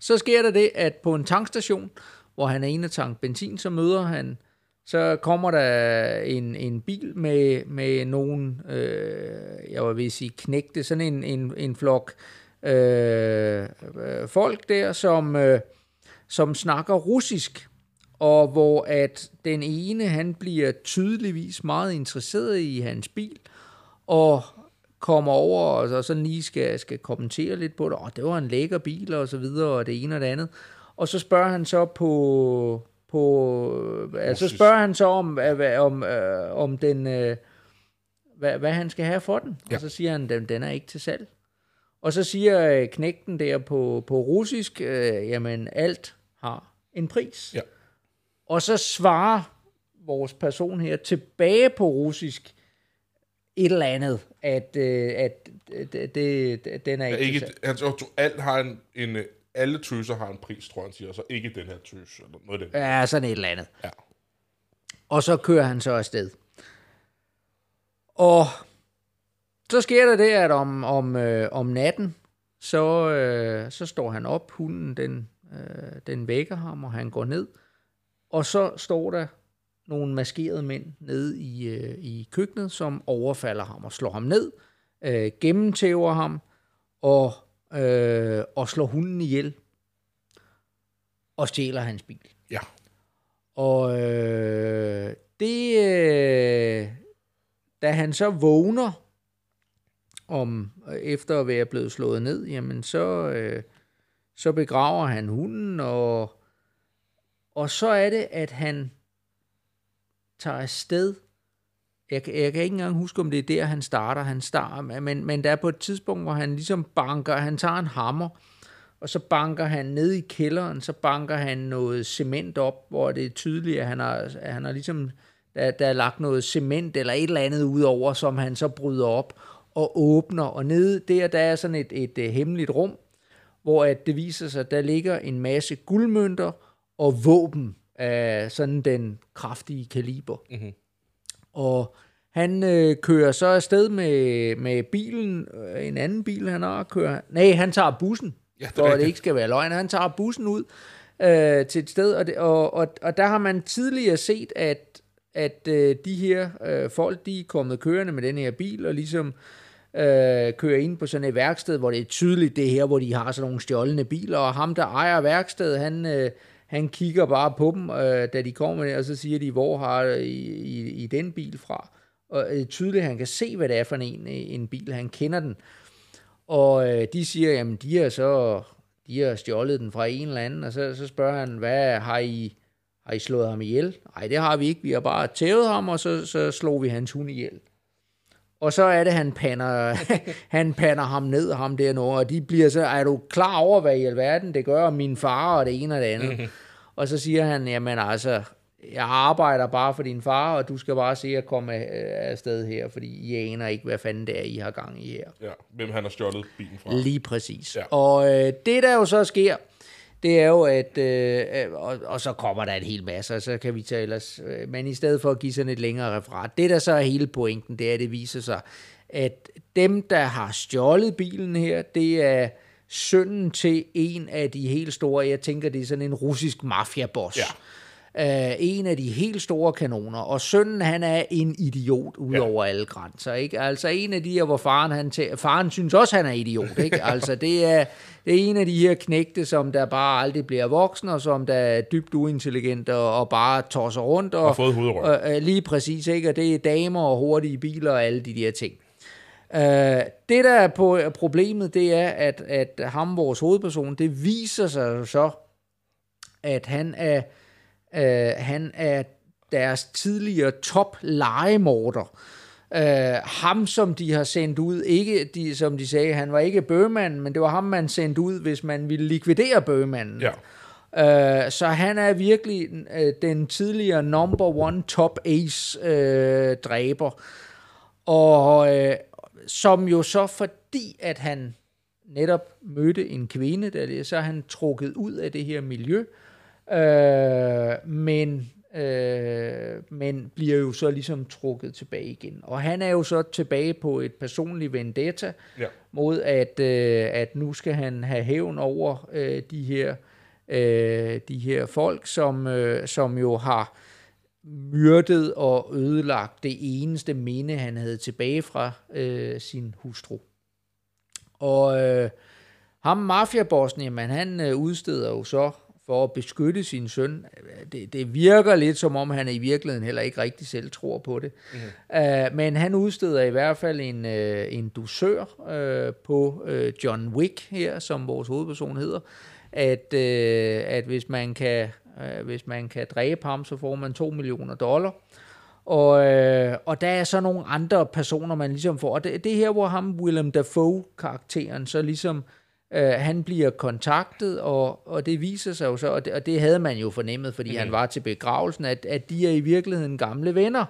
Så sker der det, at på en tankstation, hvor han er inde og tanke benzin, så møder han, så kommer der en, en bil med, med nogen, øh, jeg at sige knægte, sådan en, en, en flok øh, øh, folk der, som, øh, som snakker russisk og hvor at den ene, han bliver tydeligvis meget interesseret i hans bil, og kommer over og så sådan lige skal, skal kommentere lidt på det. Og det var en lækker bil og så videre, og det ene og det andet. Og så spørger han så på... på altså, så spørger han så om, om, øh, om den... Øh, hvad, hvad han skal have for den. Ja. Ja. Og så siger han, den, den er ikke til salg. Og så siger øh, knægten der på, på russisk, øh, jamen alt har en pris. Ja. Og så svarer vores person her tilbage på russisk et eller andet, at, øh, at det, det, den er Ja, ikke, ikke, til salg. han, tror, alt har en, en, øh, alle tøser har en pris, tror han siger, så ikke den her tøs, eller noget af det. Ja, sådan et eller andet. Ja. Og så kører han så afsted. Og så sker der det, at om, om, øh, om natten, så, øh, så står han op, hunden den, øh, den vækker ham, og han går ned. Og så står der nogle maskerede mænd nede i, øh, i køkkenet, som overfalder ham og slår ham ned, øh, gennemtæver ham og, øh, og slår hunden ihjel og stjæler hans bil. Ja. Og øh, det, øh, da han så vågner om efter at være blevet slået ned, jamen så, øh, så begraver han hunden, og, og så er det, at han tager afsted. Jeg, jeg kan ikke engang huske, om det er der, han starter. Han starter men, men der er på et tidspunkt, hvor han ligesom banker, han tager en hammer, og så banker han ned i kælderen, så banker han noget cement op, hvor det er tydeligt, at han har, at han har ligesom, der, der er lagt noget cement eller et eller andet ud over, som han så bryder op og åbner, og nede der, der er sådan et, et, et hemmeligt rum, hvor at det viser sig, at der ligger en masse guldmønter og våben af sådan den kraftige kaliber. Mm-hmm. Og han øh, kører så afsted med, med bilen, øh, en anden bil, han har kører. Nej, han tager bussen, Ja, det for at det ikke skal være løgn. Han tager bussen ud øh, til et sted, og, det, og, og, og der har man tidligere set, at, at øh, de her øh, folk, de er kommet kørende med den her bil, og ligesom øh, kører ind på sådan et værksted, hvor det er tydeligt det her, hvor de har sådan nogle stjålne biler, og ham, der ejer værkstedet, han, øh, han kigger bare på dem, øh, da de kommer ned, og så siger de, hvor har I, i, i den bil fra? Og øh, tydeligt, han kan se, hvad det er for en, øh, en bil, han kender den. Og øh, de siger, jamen de har så de har stjålet den fra en eller anden, og så, så spørger han, hvad har I, har I slået ham ihjel? Nej, det har vi ikke, vi har bare tævet ham, og så, så slog vi hans hund ihjel. Og så er det, han pander, han pander ham ned, ham der nu, og de bliver så, er du klar over, hvad i alverden det gør, min far og det ene og det andet. og så siger han, jamen altså, jeg arbejder bare for din far, og du skal bare se at komme øh, afsted her, fordi I aner ikke, hvad fanden det er, I har gang i her. Ja, hvem han har stjålet bilen fra. Lige præcis. Ja. Og øh, det, der jo så sker, det er jo, at, øh, og, og så kommer der en hel masse, og så kan vi tage ellers, øh, men i stedet for at give sådan et længere referat, det der så er hele pointen, det er, at det viser sig, at dem, der har stjålet bilen her, det er sønnen til en af de helt store, jeg tænker, det er sådan en russisk mafiaboss. Ja. Uh, en af de helt store kanoner, og sønnen han er en idiot ud Ja. over alle grænser, ikke? Altså en af de her, hvor faren, han tæ- faren synes også, han er idiot, ikke? Altså det er, det er en af de her knægte, som der bare aldrig bliver voksen, og som der er dybt uintelligent og, og bare tosser rundt. Og, Har fået hovedrøg. og, uh, lige præcis, ikke? Og det er damer og hurtige biler og alle de der ting. Uh, det, der er på problemet, det er, at, at ham, vores hovedperson, det viser sig så, at han er, uh, han er deres tidligere top legemorder. Uh, ham, som de har sendt ud, ikke de, som de sagde, han var ikke bøgmanden, men det var ham, man sendte ud, hvis man ville likvidere bøgmanden. Ja. Uh, så han er virkelig uh, den tidligere number one top ace uh, dræber. Og uh, som jo så fordi, at han netop mødte en kvinde, der så er han trukket ud af det her miljø, uh, men, uh, men bliver jo så ligesom trukket tilbage igen. Og han er jo så tilbage på et personligt vendetta, Ja. mod at, øh, at nu skal han have hævn over øh, de her øh, de her folk, som, øh, som jo har myrdet og ødelagt det eneste minde, han havde tilbage fra øh, sin hustru. Og øh, ham mafiabossen, jamen han øh, udsteder jo så for at beskytte sin søn. Det, det virker lidt som om, han i virkeligheden heller ikke rigtig selv tror på det. Mm-hmm. Uh, men han udsteder i hvert fald en, uh, en dusør uh, på uh, John Wick her, som vores hovedperson hedder, at, uh, at hvis man kan uh, hvis man kan dræbe ham, så får man 2 millioner dollar. Og, øh, og der er så nogle andre personer, man ligesom får. Og det, det er her, hvor ham, Willem Dafoe-karakteren, så ligesom, øh, han bliver kontaktet, og, og det viser sig jo så, og det, og det havde man jo fornemmet, fordi mm. han var til begravelsen, at, at de er i virkeligheden gamle venner,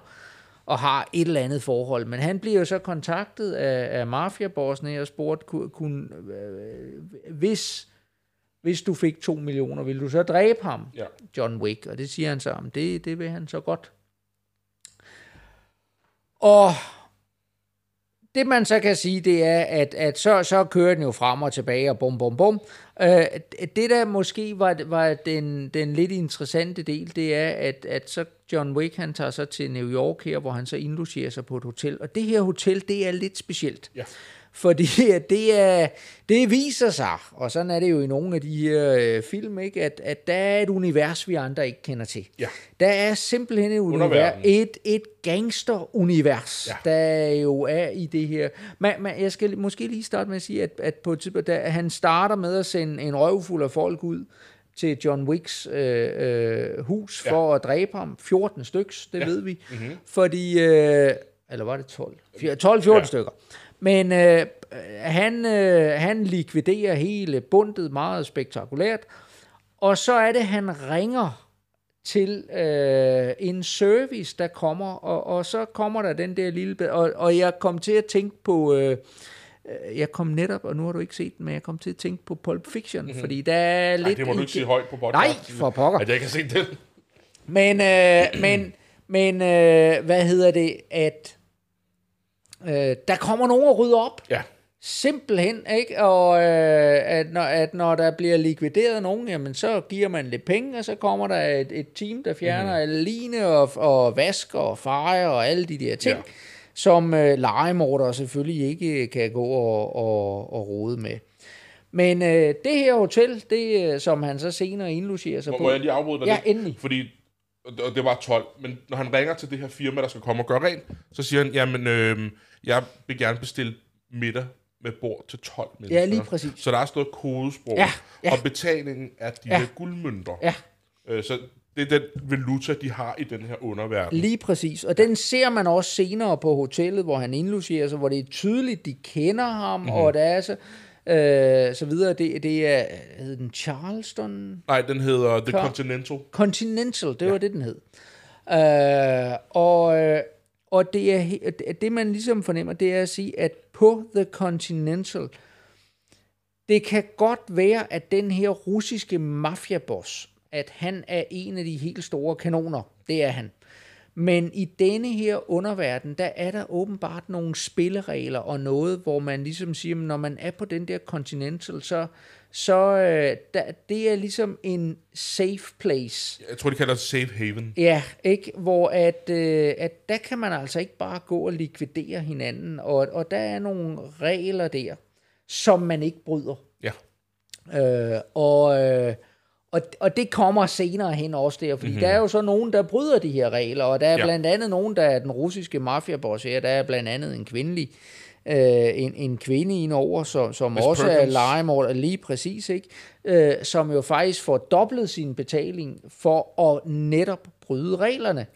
og har et eller andet forhold. Men han bliver jo så kontaktet af, af mafiabossen her og spurgt, kunne, kunne, øh, hvis, hvis du fik 2 millioner, vil du så dræbe ham? Ja. John Wick, og det siger han så, om det, det vil han så godt. Og det man så kan sige, det er, at, at så, så kører den jo frem og tilbage, og bum, bum, bum. Øh, det der måske var, var den, den lidt interessante del, det er, at, at så John Wick, han tager så til New York her, hvor han så indlogerer sig på et hotel. Og det her hotel, det er lidt specielt. Ja. Fordi det, er, det viser sig, og sådan er det jo i nogle af de her øh, film, ikke, at, at der er et univers, vi andre ikke kender til. Ja. Der er simpelthen et, univers, et, et gangster-univers, Ja. der jo er i det her. Men, men jeg skal måske lige starte med at sige, at, at på et tidspunkt, der, han starter med at sende en røvfuld af folk ud til John Wicks øh, øh, hus Ja. for at dræbe ham. 14 styks, det Ja. ved vi. Mhm. Fordi, øh, eller var det 12? 12-14 Ja. ja. stykker. Men øh, han, øh, han likviderer hele bundet meget spektakulært, og så er det, han ringer til øh, en service, der kommer, og, og så kommer der den der lille... Og, og jeg kom til at tænke på... Øh, øh, jeg kom netop, og nu har du ikke set den, men jeg kom til at tænke på Pulp Fiction, mm-hmm. fordi der er Nej, lidt... det må du ikke sige højt på podcast. Nej, for pokker. At jeg ikke har set den. Men, øh, men, men øh, hvad hedder det, at øh, der kommer nogen og rydder op. Ja. Simpelthen, ikke? Og øh, at, når, at når der bliver likvideret nogen, jamen så giver man lidt penge, og så kommer der et, et team, der fjerner mm. line og, og vasker og fejer og alle de der ting, Ja. ja. som øh, legemordere selvfølgelig ikke kan gå og, og, og rode med. Men øh, det her hotel, det øh, som han så senere indlogerer sig Må, på, må jeg lige afbryde dig Ja, lidt? endelig. Fordi, og det var 12, men når han ringer til det her firma, der skal komme og gøre rent, så siger han, jamen, øh, jeg vil gerne bestille middag med bord til 12 mennesker. Ja, lige præcis. Så der er noget kodesprog. Ja, ja. Og betalingen er de Ja. her guldmønter. Ja. Øh, så det er den valuta, de har i den her underverden. Lige præcis. Og den ser man også senere på hotellet, hvor han indlogerer sig, hvor det er tydeligt, de kender ham, Mhm. mm-hmm. og der er så, øh, så videre. Det, det er, hed den Charleston? Nej, den hedder The Klar. Continental. Continental, det ja. var det, den hed. Øh, og, øh, og det, er, det, man ligesom fornemmer, det er at sige, at på The Continental, det kan godt være, at den her russiske mafiaboss, at han er en af de helt store kanoner. Det er han. Men i denne her underverden, der er der åbenbart nogle spilleregler og noget, hvor man ligesom siger, at når man er på den der Continental, så, så øh, der, det er ligesom en safe place. Jeg tror, de kalder det Safe Haven. Ja, ikke? Hvor at, øh, at der kan man altså ikke bare gå og likvidere hinanden, og, og der er nogle regler der, som man ikke bryder. Ja. Øh, og, øh, og, og det kommer senere hen også der, fordi mm-hmm. der er jo så nogen, der bryder de her regler, og der er Ja. blandt andet nogen, der er den russiske mafiaboss her, der er blandt andet en kvindelig, øh, en, en kvinde indover, som, som Miss også er Perkins. legemord, lige præcis, ikke? Øh, som jo faktisk får dobblet sin betaling for at netop bryde reglerne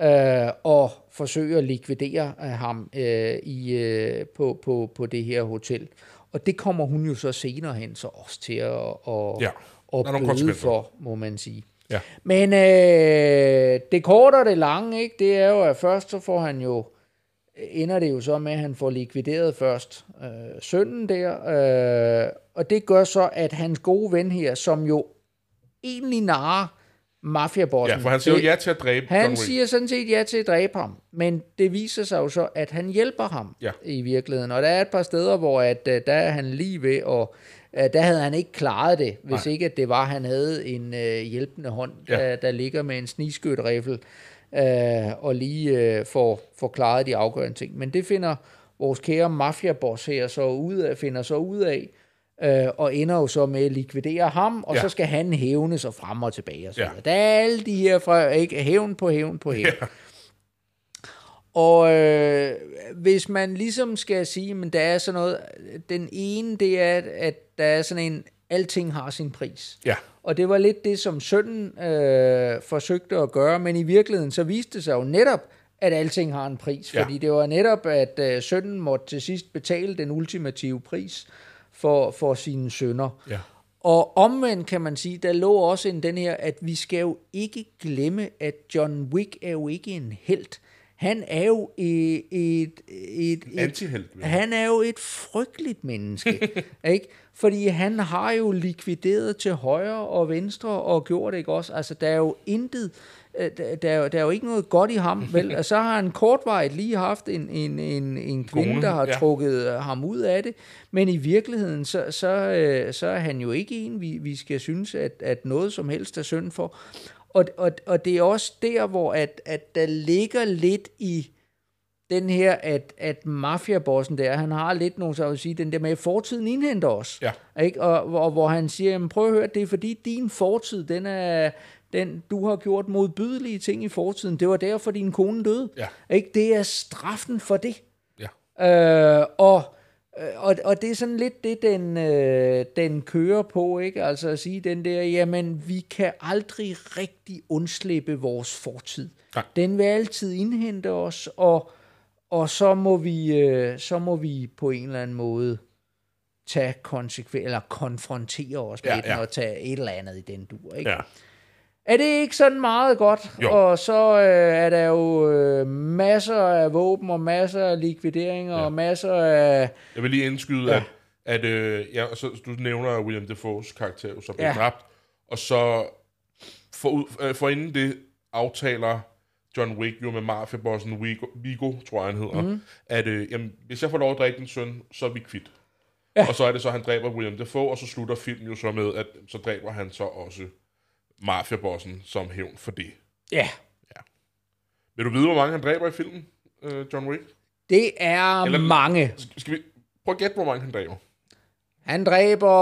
Ja. øh, og forsøge at likvidere øh, ham øh, i, øh, på, på, på det her hotel. Og det kommer hun jo så senere hen så også til at, at, Ja. At bøde konsekvenser. for, må man sige. Ja. Men øh, det korte og det lange, ikke, det er jo, at først så får han jo, ender det jo så med, at han får likvideret først øh, sønnen der, øh, og det gør så, at hans gode ven her, som jo egentlig narer mafiabossen. Ja, for han siger jo det- ja til at dræbe John han Wick. siger sådan set ja til at dræbe ham, men det viser sig jo så, at han hjælper ham Ja. i virkeligheden. Og der er et par steder, hvor at, øh, der er han lige ved, øh, der havde han ikke klaret det, hvis Nej. ikke at det var, at han havde en øh, hjælpende hånd, Ja. der, der ligger med en sniskøtriffel, øh, og lige øh, får, får klaret de afgørende ting. Men det finder vores kære mafiaboss her så ud af, finder så ud af, øh, og ender jo så med at likvidere ham, og Ja. så skal han hævne sig frem og tilbage. Og så Ja. Der er alle de her fra, ikke, hævn på hævn på hævn. Ja. Og øh, hvis man ligesom skal sige, men der er sådan noget, den ene, det er, at der er sådan en, alting har sin pris. Ja. Og det var lidt det, som sønnen øh, forsøgte at gøre, men i virkeligheden så viste det sig jo netop, at alting har en pris. Ja. Fordi det var netop, at øh, sønnen måtte til sidst betale den ultimative pris for, for sine sønner. Ja. Og omvendt kan man sige, der lå også en den her, at vi skal jo ikke glemme, at John Wick er jo ikke en held. Han er jo et, et, et, et han er jo et frygteligt menneske, ikke? Fordi han har jo likvideret til højre og venstre og gjort det ikke også. Altså, der er jo intet, øh, der, der, er jo- der er jo ikke noget godt i ham, vel? Og så har han kortvarigt lige haft en, en, en, en kvinde, Kone, der har ja. trukket øh, ham ud af det. Men i virkeligheden, så, så, øh, så er han jo ikke en, vi, vi skal synes, at, at noget som helst er synd for. Og, og, og det er også der, hvor at, at der ligger lidt i den her, at, at mafiabossen der, han har lidt nogle, så at sige, den der med, at fortiden indhenter os. Ja. Ikke? Og, og hvor han siger, jamen, prøv at høre, det er fordi din fortid, den er, den, du har gjort modbydelige ting i fortiden. Det var derfor, din kone døde. Ja. Ikke? Det er straffen for det. Ja. Øh, og, og, og det er sådan lidt det, den, øh, den kører på, ikke? Altså at sige den der, jamen, vi kan aldrig rigtig undslippe vores fortid. Nej. Den vil altid indhente os, og, og så må vi, øh, så må vi på en eller anden måde tage konsekvens eller konfrontere os med Ja, den ja. og tage et eller andet i den dur. Ikke? Ja. Er det ikke sådan meget godt? Jo. Og så øh, er der jo øh, masser af våben og masser af likvideringer ja. og masser af... Jeg vil lige indskyde, Ja. at, at øh, ja, så, du nævner William Defoes karakter, så bliver Ja. dræbt, og så for, øh, for inden det aftaler John Wick jo med mafiabossen Vigo, Vigo tror jeg han hedder, mm. at øh, jamen, hvis jeg får lov at dræbe din søn, så er vi kvitt. Ja. Og så er det så, at han dræber William Defoe, og så slutter filmen jo så med, at så dræber han så også mafiabossen som hævn for det. Ja, Vil du vide, hvor mange han dræber i filmen, øh, John Wick? det er Eller- mange. Skal- Skal vi prøve at gætte, hvor mange han dræber? Han dræber...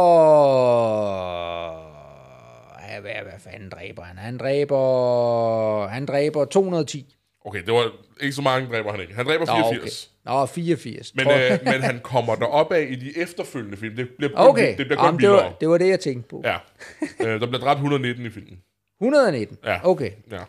Ja, hvad, hvad fanden dræber han? Han dræber... Han dræber 210. Okay, det var ikke så mange dræber han ikke. Han dræber 84. Nå, okay. Nå 84. Men, øh, men han kommer derop af i de efterfølgende film. Det bliver, okay, det bliver kun Jamen, det, var, det var det, jeg tænkte på. Ja. Øh, der bliver dræbt 119 i filmen. 119? Ja. Okay. Ja.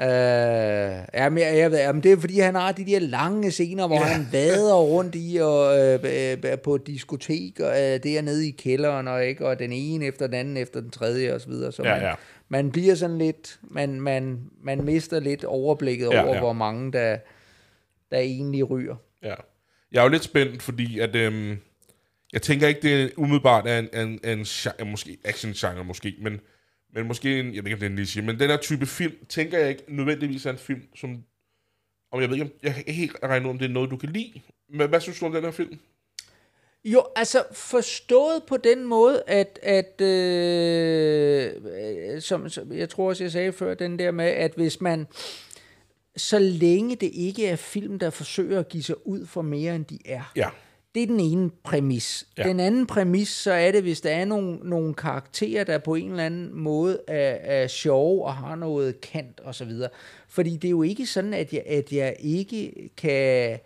Øh, jamen, jeg, jeg ved, jamen, det er fordi, han har de der lange scener, hvor ja. han vader rundt i og, øh, øh, på diskotek, og øh, dernede i kælderen, og, ikke, og den ene efter den anden efter den tredje og så videre. Så Ja, man, ja. Man bliver sådan lidt, man, man, man mister lidt overblikket Ja, over, ja. hvor mange der, der egentlig ryger. ja. Jeg er jo lidt spændt, fordi at, øhm, jeg tænker ikke, det er umiddelbart er en, en, en, genre, måske action-genre måske, men, men måske en, jeg ved ikke, om det er en niche, men den her type film, tænker jeg ikke nødvendigvis er en film, som, om jeg ved ikke, om, jeg kan ikke helt regne ud, om det er noget, du kan lide. Men hvad synes du om den her film? Jo, altså forstået på den måde, at, at øh, øh, som, som jeg tror også, jeg sagde før, den der med, at hvis man, så længe det ikke er film, der forsøger at give sig ud for mere, end de er. Ja. Det er den ene præmis. Ja. Den anden præmis, så er det, hvis der er nogle, nogle karakterer, der på en eller anden måde er, er sjove og har noget kant og så videre. Fordi det er jo ikke sådan, at jeg, at jeg ikke kan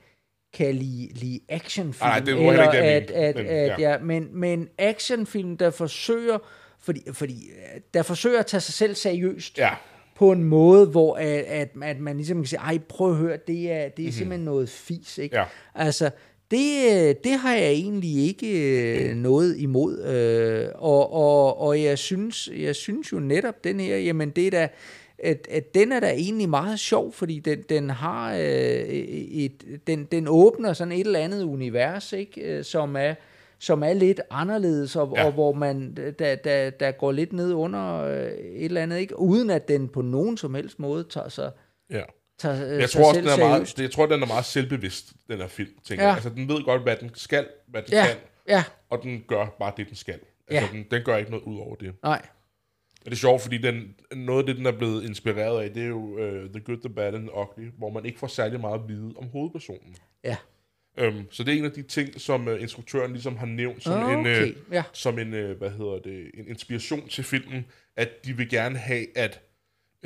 kan lide, lide actionfilm. Nej, det var heller ikke at, at, men, at, ja. ja. men, men actionfilm, der forsøger, fordi, fordi, der forsøger at tage sig selv seriøst Ja. på en måde, hvor at, at, at man ligesom kan sige, ej, prøv at høre, det er, det er Mhm. mm-hmm. simpelthen noget fis, ikke? Ja. Altså, det, det har jeg egentlig ikke øh, noget imod, øh, og, og, og jeg synes, jeg synes jo netop den her, jamen det er da, at, at den er da egentlig meget sjov, fordi den, den har øh, et, den, den åbner sådan et eller andet univers, ikke, øh, som er som er lidt anderledes, og, ja. Og hvor man der, der, der går lidt ned under øh, et eller andet, ikke? uden at den på nogen som helst måde tager sig, Ja. tager øh, Jeg sig tror også, selv den er meget, jeg tror, den er meget selvbevidst, den her film, tænker ja. jeg. Altså, den ved godt, hvad den skal, hvad den Ja, kan, ja, og den gør bare det, den skal. Altså, Ja. den, den gør ikke noget ud over det. nej, Men det er sjovt, fordi den, noget af det, den er blevet inspireret af, det er jo uh, The Good, The Bad and the Ugly, hvor man ikke får særlig meget at vide om hovedpersonen. ja. Um, så det er en af de ting, som uh, instruktøren ligesom har nævnt som en, Okay, uh, ja. som en, uh, hvad hedder det, en inspiration til filmen, at de vil gerne have, at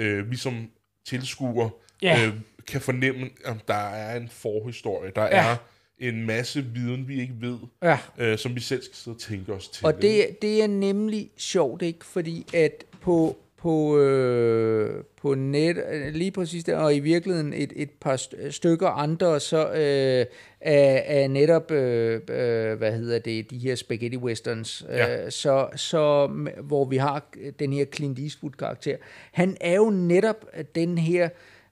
uh, vi som tilskuer Ja. uh, kan fornemme, at der er en forhistorie, der Ja. er en masse viden, vi ikke ved, Ja. uh, som vi selv skal sidde og tænke os til. Og det, det er nemlig sjovt, ikke? Fordi at på, på, øh, på net, øh, lige præcis der, og i virkeligheden et, et par st- stykker andre, så øh, er, er netop, øh, øh, hvad hedder det, de her spaghetti westerns, Ja. øh, så, så, m- hvor vi har den her Clint Eastwood-karakter. Han er jo netop den her øh,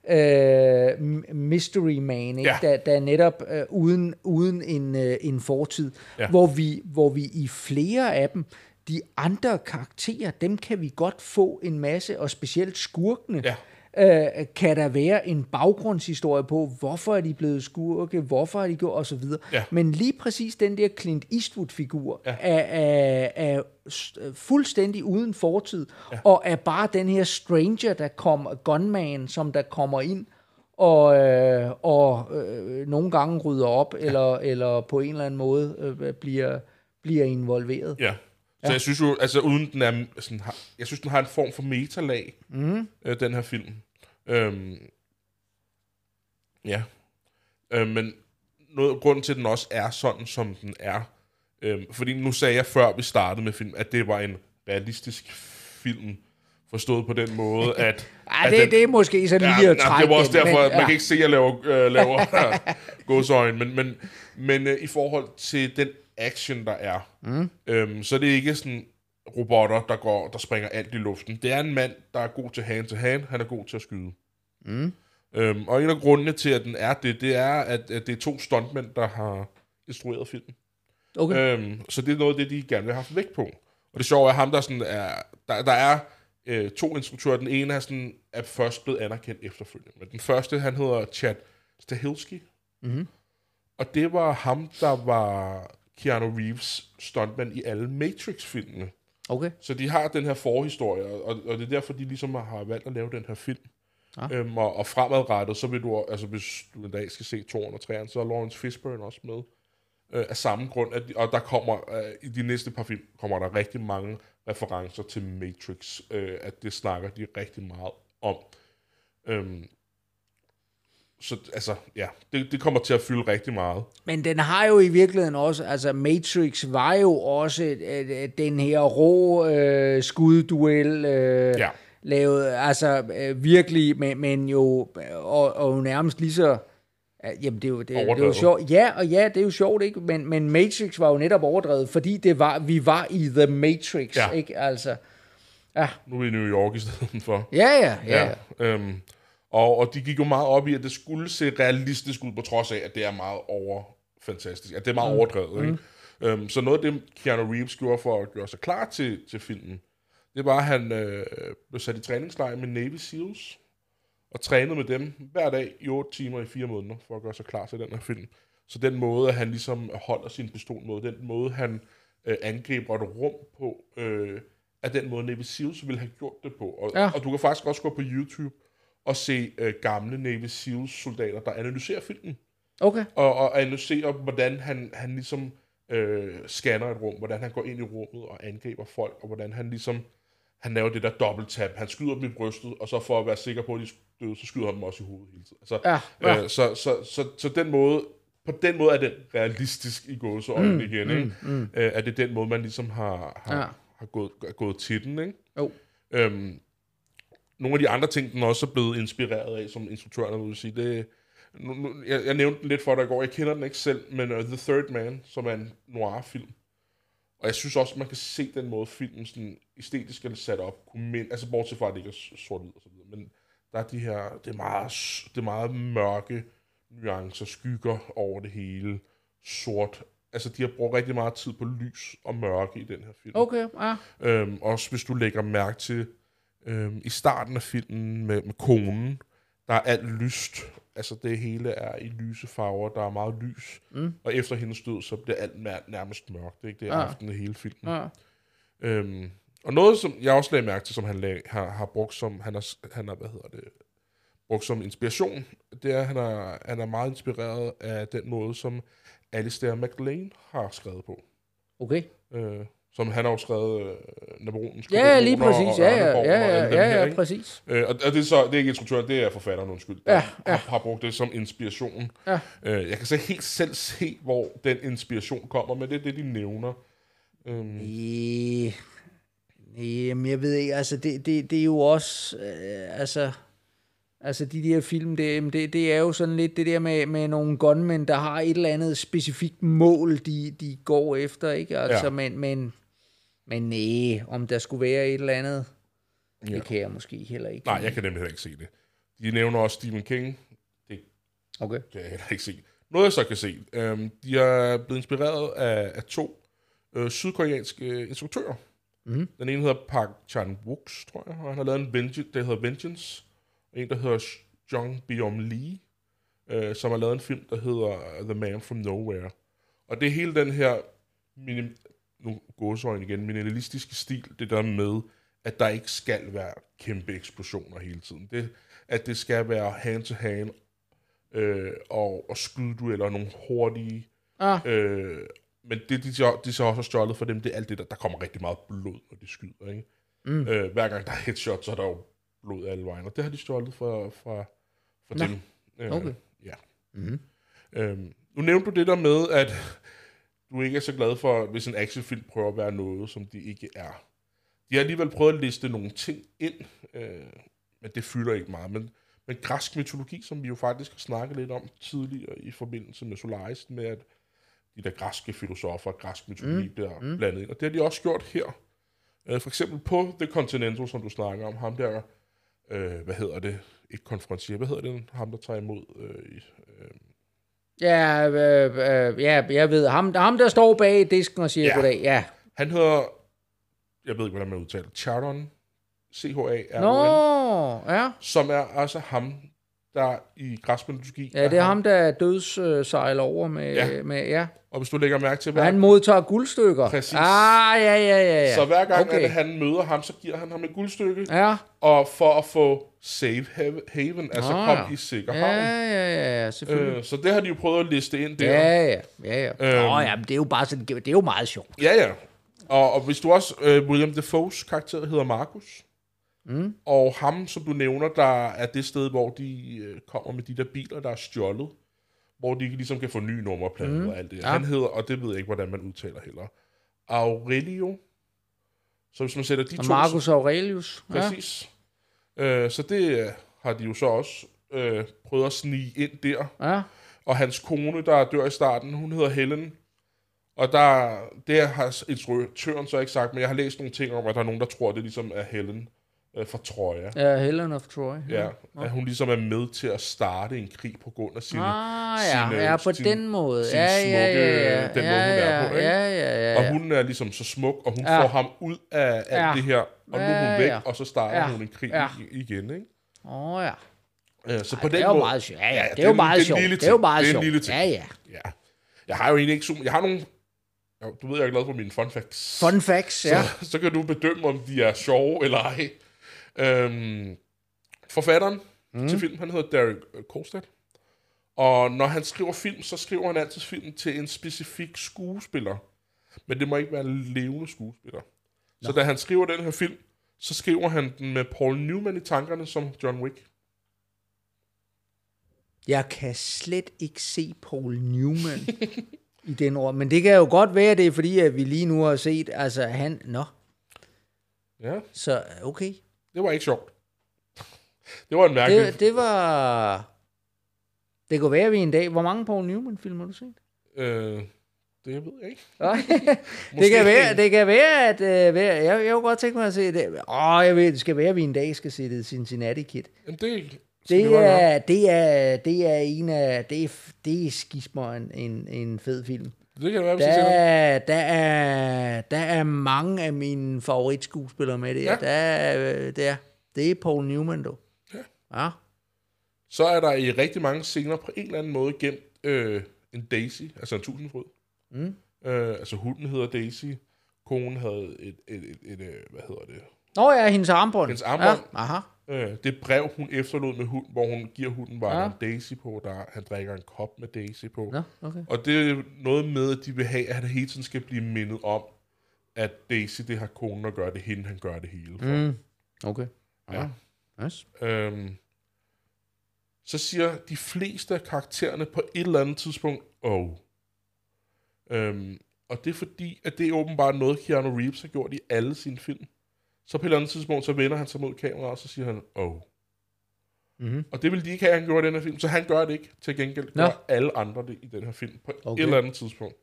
m- mystery man, ikke? Ja. Der, der er netop øh, uden, uden en, øh, en fortid, Ja. hvor, vi, hvor vi i flere af dem, de andre karakterer, dem kan vi godt få en masse, og specielt skurkene, Ja. Øh, kan der være en baggrundshistorie på, hvorfor er de blevet skurke, hvorfor har de gjort, og så videre. Ja. Men lige præcis den der Clint Eastwood-figur Ja. er, er, er fuldstændig uden fortid, ja. og er bare den her stranger, der kommer, gunman, som der kommer ind, og, øh, og øh, nogle gange rydder op, ja. eller, eller på en eller anden måde øh, bliver, bliver involveret. Ja. Så ja. jeg synes jo, altså uden den er sådan, har, jeg synes, den har en form for metalag, mm. øh, den her film. Øhm, ja. Øh, men noget grunden til, at den også er sådan, som den er, øhm, fordi nu sagde jeg før, vi startede med film, at det var en realistisk film, Forstået på den måde, at... Ej, at det, den, det er måske sådan lige at nej, trække det var også den, derfor, men, at man kan ikke se, at jeg laver, øh, laver godsøjne, men, men, men øh, i forhold til den action, der er, mm. øhm, så er det ikke sådan robotter, der går, der springer alt i luften. Det er en mand, der er god til hand til hand, han er god til at skyde. Mm. Øhm, og en af grundene til, at den er det, det er, at, at det er to stuntmænd, der har instrueret filmen. Okay. Øhm, så det er noget af det, de gerne vil have haft væk på. Og det sjove er, at ham, der, sådan er, der, der er øh, to instruktører. Den ene er, sådan, er først blevet anerkendt efterfølgende. Men den første, han hedder Chad Stahelski. Mhm. Og det var ham, der var Keanu Reeves stuntman i alle Matrix-filmene. Okay. Så de har den her forhistorie, og, og det er derfor, de ligesom har valgt at lave den her film. Ah. Øhm, og, og fremadrettet, så vil du, altså hvis du en dag skal se 2 og 3, så er Lawrence Fishburne også med. Øh, af samme grund, at de, og der kommer, øh, i de næste par film, kommer der rigtig mange referencer til Matrix, øh, at det snakker de rigtig meget om. Øhm, så altså, ja, det, det kommer til at fylde rigtig meget. Men den har jo i virkeligheden også, altså Matrix var jo også øh, øh, den her rå øh, skudduel, øh, Ja. lavet, altså øh, virkelig, men, men jo, og, og nærmest lige så, ja, jamen det er jo, det, det er jo sjovt, ja, og ja, det er jo sjovt, ikke? Men, men Matrix var jo netop overdrevet, fordi det var, vi var i The Matrix, Ja. ikke? Altså, ja, Nu er vi i New York i stedet for. ja, ja, ja, ja. Øhm, og, og de gik jo meget op i, at det skulle se realistisk ud, på trods af, at det er meget over fantastisk. At det er meget mm. overdrevet. Ikke? Øhm, så noget af det, Keanu Reeves gjorde for at gøre sig klar til, til filmen, det var, at han øh, blev sat i træningslejr med Navy SEALs, og trænede med dem hver dag i 8 timer i 4 måneder, for at gøre sig klar til den her film. Så den måde, at han ligesom holder sin pistol mod, den måde, han øh, angriber et rum på, øh, er den måde, Navy SEALs ville have gjort det på. Og, ja. og du kan faktisk også gå på YouTube og se øh, gamle Navy SEALs soldater, der analyserer filmen Okay, og, og analysere, hvordan han, han ligesom øh, scanner et rum, hvordan han går ind i rummet og angriber folk, og hvordan han ligesom, han laver det der dobbelttap. Han skyder dem i brystet, og så for at være sikker på, at de døde, så skyder han dem også i hovedet hele tiden. Altså, Ja, ja. Øh, så, så, så, så den måde, på den måde er den realistisk i gåseøjne mm, igen, ikke? Mm, mm. Øh, er det den måde, man ligesom har, har, Ja. har gået, gået til den, ikke? jo. Øhm, nogle af de andre ting, den også er blevet inspireret af, som instruktøren vil sige, det nu, nu, jeg, jeg nævnte den lidt for dig i går, jeg kender den ikke selv, men uh, The Third Man, som er en noir-film. Og jeg synes også, man kan se den måde, filmen sådan æstetisk er sat op, mind, altså bortset fra, at det ikke er sort-hvid og så videre, men der er de her, det er meget, det er meget mørke nuancer, skygger over det hele, sort. Altså, de har brugt rigtig meget tid på lys og mørke i den her film. Okay, ja. Øhm, også hvis du lægger mærke til øhm, i starten af filmen med, med konen, der er alt lyst. Altså det hele er i lyse farver, der er meget lys. Mm. Og efter hendes død, så bliver alt nær, nærmest mørkt. Ikke? Det er Ja. ja. aften i hele filmen. ja. Øhm, og noget, som jeg også lagde mærke til, som han lag, har, har brugt som, han har, han har, hvad hedder det, brugt som inspiration, det er, at han er, han er meget inspireret af den måde, som Alistair MacLean har skrevet på. Okay. Øh, som han har jo skrevet øh, Napoleonens Ja, lige præcis. og Ja, ja, ja, ja, ja, præcis. Øh, og, det er så det er ikke instruktøren, det er forfatteren, undskyld. der Ja, ja. Har, brugt det som inspiration. Ja. Øh, jeg kan så helt selv se, hvor den inspiration kommer, men det er det, de nævner. Øhm, Nej, nej, men jeg ved ikke, altså det, det, det er jo også, øh, altså, altså de der film, det, jamen, det, det er jo sådan lidt det der med, med nogle gunmen, der har et eller andet specifikt mål, de, de går efter, ikke? Altså, Ja. men, men, men nej, om der skulle være et eller andet, ja. Ja. det kan jeg måske heller ikke. nej, jeg kan nemlig heller ikke se det. De nævner også Stephen King. Det Okay. kan jeg heller ikke se. Noget, jeg så kan se. Øhm, de er blevet inspireret af, af to øh, sydkoreanske instruktører. Mhm. Den ene hedder Park Chan-wook, tror jeg, og han har lavet en Vengeance, der hedder Vengeance. Og en, der hedder Jung Byung Lee, øh, som har lavet en film, der hedder The Man From Nowhere. Og det er hele den her, minim, nu gåsøjne igen, minimalistiske stil, det der med, at der ikke skal være kæmpe eksplosioner hele tiden. Det, at det skal være hand-to-hand øh, og, og skydedueller, nogle hurtige Ah, Øh, men det, de, så, de så også har stjålet for dem, det er alt det, der, der kommer rigtig meget blod, når de skyder. Ikke? Mm. Øh, hver gang der er headshot, så er der jo blod alle vejen, og det har de stjålet fra, fra, fra Nå, dem. Øh, okay. Ja. Mhm. Øhm, nu nævnte du det der med, at du ikke er så glad for, hvis en actionfilm prøver at være noget, som de ikke er. de har alligevel prøvet at liste nogle ting ind, øh, men det fylder ikke meget. Men, men græsk mytologi, som vi jo faktisk har snakket lidt om tidligere i forbindelse med Solaris, med at de der græske filosofer og græsk mytologi mm. bliver mm. blandet ind. Og det har de også gjort her. Øh, for eksempel på The Continental, som du snakker om, ham der, øh, hvad hedder det, ikke konfrontier, hvad hedder det, ham der tager imod øh, øh, Ja, øh, øh, ja, jeg ved. Ham, ham, der står bag disken og siger Ja. goddag. Ja. Han hedder, jeg ved ikke, hvordan man udtaler, Charon, c h a r Nå, ja. som er altså ham, der i græsk mytologi Ja, det er ham, der dødssejler over med, Ja. ja. med ja. Og hvis du lægger mærke til, hver, han modtager guldstykker. Præcis. Ah, ja, ja, ja. ja. så hver gang, okay. at han møder ham, så giver han ham et guldstykke, Ja, og for at få safe haven, altså Ah, kom ja. i sikker ja, havn. ja, ja, ja, selvfølgelig. Øh, så det har de jo prøvet at liste ind der. Ja, ja, ja, ja. Øhm. Nå, ja, men det er jo bare sådan, det er jo meget sjovt. Ja, ja. Og, og hvis du også, øh, William Defoes karakter hedder Markus, Mm. og ham, som du nævner, der er det sted, hvor de øh, kommer med de der biler, der er stjålet, hvor de ligesom kan få nye nummerplader mm. og alt det. Ja. Ja. Han hedder, og det ved jeg ikke, hvordan man udtaler heller, Aurelio. Så hvis man sætter de Og to... Marcus Aurelius. Ja. Præcis. Øh, så det øh, har de jo så også øh, prøvet at snige ind der. ja. Og hans kone, der dør i starten, hun hedder Helen. Og der, det har instruktøren så ikke sagt, men jeg har læst nogle ting om, at der er nogen, der tror, at det ligesom er Helen øh, fra Troja. Ja, Helen of Troy. Ja, at hun ligesom er med til at starte en krig på grund af sine, Ah, ja, sine- ja, på sin- den måde. sin ja, ja, smukke- ja, ja, den måde, ja, hun er ja, på, ikke? Ja, ja, ja. Og ja. hun er ligesom så smuk, og hun Ja. får ham ud af alt Ja. det her, og nu er Ja, hun væk, ja. og så starter Ja. hun en krig Ja. igen, ikke? Åh, oh, ja. Øh, Så Ej, på det den er jo måde, meget sjovt. Ja, ja, Ja, det er jo meget det er sjovt. Det er jo meget Det er sjovt. Ja, ja. Ja. Jeg har jo egentlig ikke så... Jeg har nogle... Ja, Du ved, jeg er glad for mine fun facts. Fun facts, ja. så, så kan du bedømme, om de er sjove eller ej. Øhm, forfatteren mm. til film, han hedder Derek Kolstad. Og når han skriver film, så skriver han altid film til en specifik skuespiller. Men det må ikke være en levende skuespiller. Så da han skriver den her film, så skriver han den med Paul Newman i tankerne som John Wick. Jeg kan slet ikke se Paul Newman i den ord. Men det kan jo godt være, det er fordi, at vi lige nu har set, altså han, nå, Ja, så okay. Det var ikke sjovt. Det var en mærkelig... Det, det var, det kunne være, at vi en dag, hvor mange Paul Newman-film har du set? Øh, det ved jeg ikke. Det, kan være, det kan være, at være, jeg, jeg kunne godt tænke mig at se det. Åh, jeg ved, det skal være, at vi en dag skal se det Cincinnati Kid. Jamen, det, Det gøre. er, det er, det er en af, det er, det er skismer en, en, en fed film. Det kan være. Der, der, er, der er mange af mine favoritskuespillere med det. Ja. Der, er, øh, der, det er Paul Newman, du. Ja. Ja. Så er der i rigtig mange scener på en eller anden måde gemt øh, en Daisy, altså en tusindfrød. Mm. Øh, altså hunden hedder Daisy. Konen havde et, et, et, et, et hvad hedder det? Nå ja, hendes armbånd. Hendes armbånd. Ja. Aha. Øh, det brev, hun efterlod med hund, hvor hun giver hunden, var Ja. en Daisy på, der han drikker en kop med Daisy på. Nå, okay. Og det er noget med, at de vil have, at han hele tiden skal blive mindet om, at Daisy, det har konen at gøre, det hende, han gør det hele for. Mm. Okay. Ja. Yes. Øhm, så siger de fleste af karaktererne på et eller andet tidspunkt, oh. Øhm, og det er fordi, at det er åbenbart noget, Keanu Reeves har gjort i alle sine film. Så på et eller andet tidspunkt, så vender han sig mod kameraet, og så siger han, oh. Mm-hmm. Og det vil de ikke have, at han gjorde i den her film, så han gør det ikke. Til gengæld Nå. gør alle andre det i den her film, på okay. Et eller andet tidspunkt.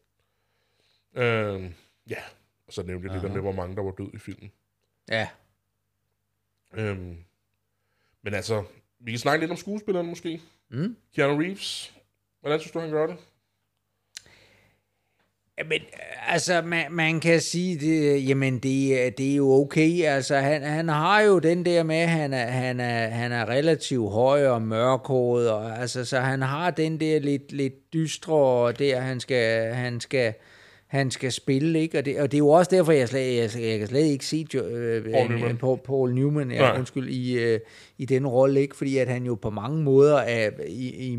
Øhm, ja, og så nævnte jeg det der med, hvor mange der var død i filmen. Ja. Øhm, men altså, vi kan snakke lidt om skuespillerne måske. Mm. Keanu Reeves, hvordan synes du, han gør det? Men altså, man, man kan sige, det, jamen det, er- det er jo okay. Altså, han, han har jo den der med, at han er, han er, han er relativt høj og mørkhåret, og altså, så han har den der lidt, lidt dystre, og der han skal, han skal, han skal spille, ikke? Og det, og det er jo også derfor, jeg, slet, jeg, jeg kan slet ikke se jo, øh, Paul Newman. Paul, Paul Newman ja, Nej. undskyld, i, øh, i den rolle, ikke? Fordi at han jo på mange måder er i, i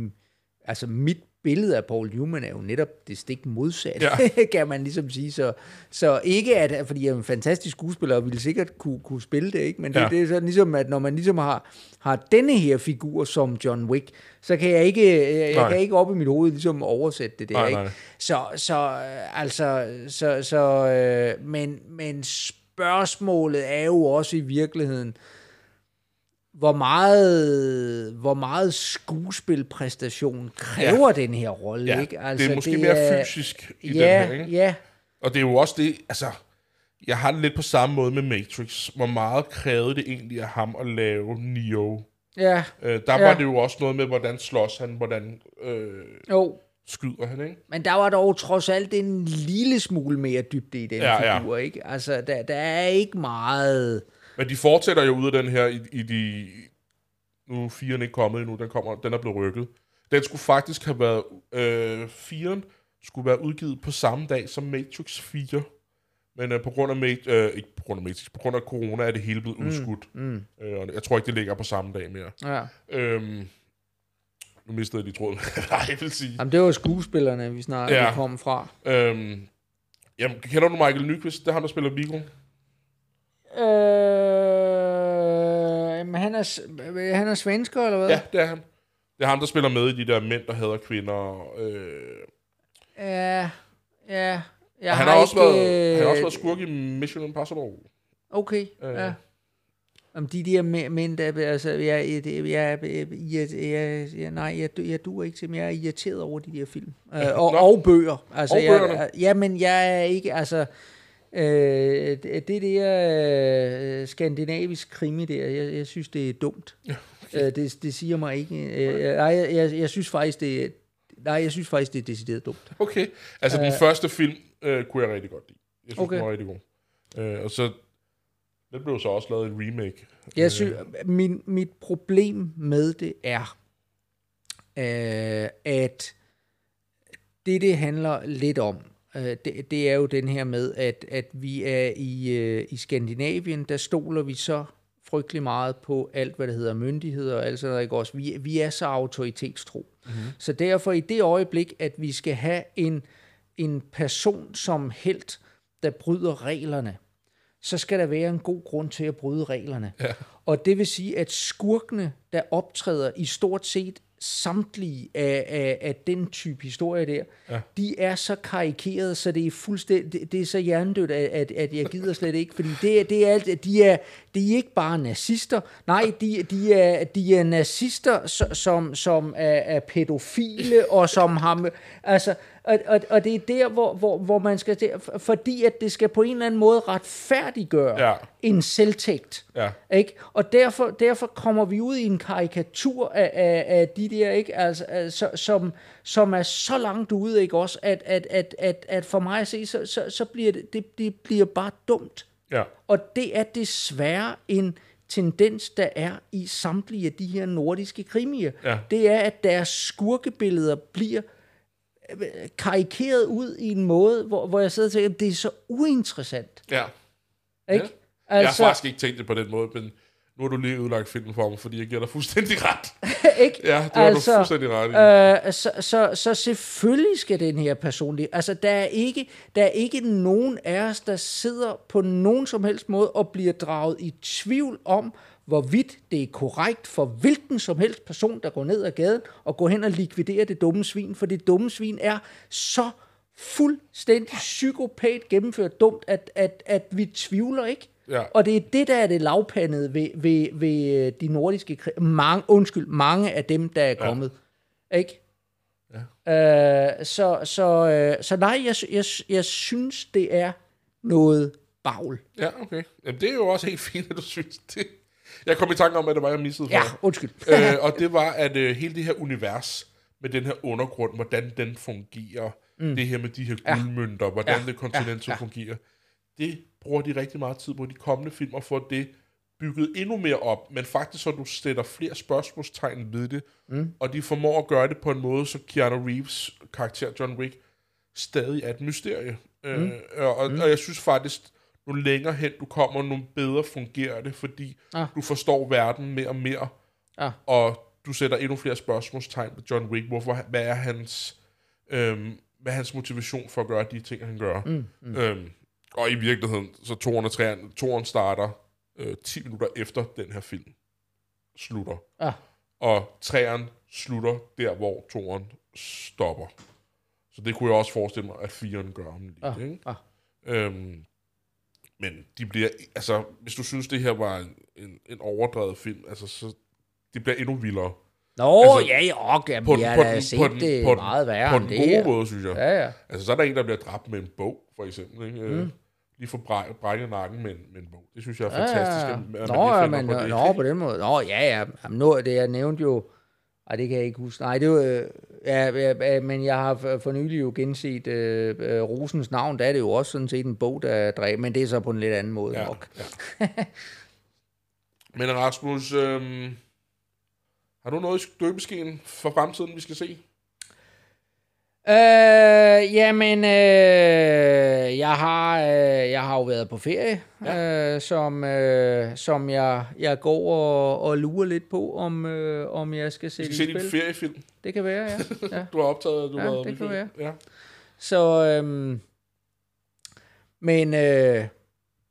altså mit billede af Paul Newman er jo netop det stik modsatte, Ja. kan man ligesom sige. Så, så ikke at, fordi jeg er en fantastisk skuespiller, og ville sikkert kunne, kunne spille det, ikke? men det, Ja. det er sådan ligesom, at når man ligesom har, har denne her figur som John Wick, så kan jeg ikke, jeg, Nej. jeg kan ikke op i mit hoved ligesom oversætte det der. Nej, ikke? nej. Så, så øh, altså, så, så øh, men, men spørgsmålet er jo også i virkeligheden, hvor meget, hvor meget skuespilpræstation kræver ja. den her rolle, Ja, ikke? altså, det er måske mere er- fysisk i ja, den her, ikke? Ja, Og det er jo også det, altså, jeg har det lidt på samme måde med Matrix. Hvor meget krævede det egentlig af ham at lave Neo? ja, Øh, der Ja. var det jo også noget med, hvordan slås han, hvordan øh, jo. skyder han, ikke? Men der var dog trods alt en lille smule mere dybde i den Ja, ja, ja. figur, ikke? Altså, der, der er ikke meget... Men de fortsætter jo ud af den her i, i de... Nu er firen ikke kommet endnu, den, kommer, den er blevet rykket. Den skulle faktisk have været... Øh, firen skulle være udgivet på samme dag som Matrix 4. Men øh, på grund af Mat- øh, ikke på grund af Matrix, på grund af corona er det hele blevet udskudt. Mm. Øh, og jeg tror ikke, det ligger på samme dag mere. Ja. Øhm, nu mistede jeg lige tråden. Nej, jeg vil sige. Jamen, det var skuespillerne, vi snart Ja. kom fra. Øhm, jamen, kender du Michael Nyqvist? Det er ham, der spiller Viggo. Øh, men han er, s- han er svensker, eller hvad? Ja, det er han. Det er ham, der spiller med i de der mænd, der hader kvinder. Øh, Ja, ja. Jeg han har, også været, han har også været skurk i Mission Impossible. Okay, Øh. ja. Om de der mæ- mænd, der, altså, jeg, jeg, jeg, jeg, jeg, jeg, jeg, nej, jeg, jeg duer ikke til, men jeg er irriteret over de der film. Øh, og, og bøger. Altså, Og jeg, bøgerne. ja, men jeg er ikke, altså, øh, det, det der øh, skandinavisk krimi der, jeg, jeg synes, det er dumt. Okay. øh, det, det siger mig ikke, øh, nej, jeg, jeg, jeg synes faktisk, det er, nej, jeg synes faktisk, det er decideret dumt. Okay. Altså, den første film øh, kunne jeg rigtig godt lide. Jeg synes, okay. Den var rigtig god. Øh, og så... Den blev så også lavet en remake. Jeg synes, min, mit problem med det er, øh, at det, det handler lidt om, øh, det, det er jo den her med, at, at vi er i, øh, i Skandinavien, der stoler vi så frygtelig meget på alt, hvad der hedder myndigheder og alt sådan noget, ikke også? Vi, vi er så autoritetstro. Mm-hmm. Så derfor i det øjeblik, at vi skal have en, en person som helt, der bryder reglerne, så skal der være en god grund til at bryde reglerne. Ja. Og det vil sige, at skurkene, der optræder i stort set samtlige af, af, af den type historie der, ja. de er så karikeret, så det er fuldstændig, det, det er så hjernedødt, at, at, at jeg gider slet ikke, fordi det, er- det er alt, de er, de er ikke bare nazister, nej, de, de, er, de er nazister, so- som, som er, er pædofile, og som har, altså, og, og, og det er der, hvor, hvor, hvor man skal til, fordi at det skal på en eller anden måde retfærdiggøre Ja. en selvtægt. Ja. Ikke? Og derfor, derfor kommer vi ud i en karikatur af, af, af de der, ikke? Altså, altså, som, som er så langt ude, ikke også, at, at, at, at, at for mig at se, så, så, så bliver det, det, det bliver bare dumt. Ja. Og det er desværre en tendens, der er i samtlige af de her nordiske krimier. Ja. Det er, at deres skurkebilleder bliver karikeret ud i en måde, hvor, hvor jeg sidder og tænker, det er så uinteressant. Ja. Ikke? Ja. Jeg har faktisk ikke tænkt det på den måde, men nu har du lige udlagt filmen for mig, fordi jeg giver dig fuldstændig ret. ikke? Ja, det har altså, du fuldstændig ret i. Øh, så, så, så selvfølgelig skal den her person det. Altså, der er, ikke, der er ikke nogen af os, der sidder på nogen som helst måde og bliver draget i tvivl om, hvorvidt det er korrekt for hvilken som helst person, der går ned ad gaden og går hen og likviderer det dumme svin, for det dumme svin er så fuldstændig psykopat gennemført dumt, at, at, at vi tvivler ikke. Ja. Og det er det, der er det lavpandede ved, ved, ved øh, de nordiske krig. Mange, undskyld, mange af dem, der er kommet. Ikke? Ja. Øh, så, så, øh, så nej, jeg, jeg, jeg synes, det er noget bagl. Ja, okay. Jamen, det er jo også helt fint, at du synes det. Jeg kom i tanke om, at det var, jeg missede Ja, undskyld. øh, og det var, at øh, hele det her univers med den her undergrund, hvordan den fungerer, mm. det her med de her guldmønter, hvordan Ja. det kontinent Ja. ja. fungerer, det bruger de rigtig meget tid på de kommende film, og får det bygget endnu mere op, men faktisk så du sætter flere spørgsmålstegn ved det, mm. og de formår at gøre det på en måde, så Keanu Reeves karakter John Wick stadig er et mysterie. Mm. Øh, og, mm. og jeg synes faktisk, nu længere hen du kommer, nu bedre fungerer det, fordi Ah. du forstår verden mere og mere, Ah. og du sætter endnu flere spørgsmålstegn ved John Wick. Hvorfor, hvad er hans, øhm, hvad er hans motivation for at gøre de ting, han gør? Mm, mm. Øhm, og i virkeligheden, så toren og træerne, toren starter øh, 10 minutter efter den her film slutter. Ah. Og træeren slutter der, hvor toren stopper. Så det kunne jeg også forestille mig, at firen gør om lidt. Ah, Ikke? ah. Øhm, Men de bliver, altså, hvis du synes, det her var en, en, en overdrevet film, altså, så de bliver endnu vildere. Nå, Altså, ja, ja, okay, På, vi har set på, den, det på, den, meget værre på den det gode her. måde, synes jeg. Ja, ja. Altså, så er der en, der bliver dræbt med en bog, for eksempel. Ikke? Mm. Lige får bræk, brækket nakken med en, med en bog. Det synes jeg er fantastisk. Ja, ja. at- at man Nå, lige ja, finder men, på det. nå, på den måde. Nå, ja, ja. Jamen, nu, det jeg nævnte jo... Ej, det kan jeg ikke huske. Nej, det var... Øh, ja, ja, ja, men jeg har for, nylig jo genset øh, øh, Rosens navn. Der er det jo også sådan set en bog, der er dræbt, men det er så på en lidt anden måde Ja, nok. ja. Men Rasmus, øhm, har du noget i støbeskeen for fremtiden, vi skal se? Øh, jamen, øh, jeg har øh, jeg har jo været på ferie, ja. øh, som øh, som jeg jeg går og, og lurer lidt på om øh, om jeg skal Vi sætte skal se din feriefilm. Det kan være, ja. ja. Du har optaget, du Ja, har det kan ferie. Ja. Så, øhm, men, øh,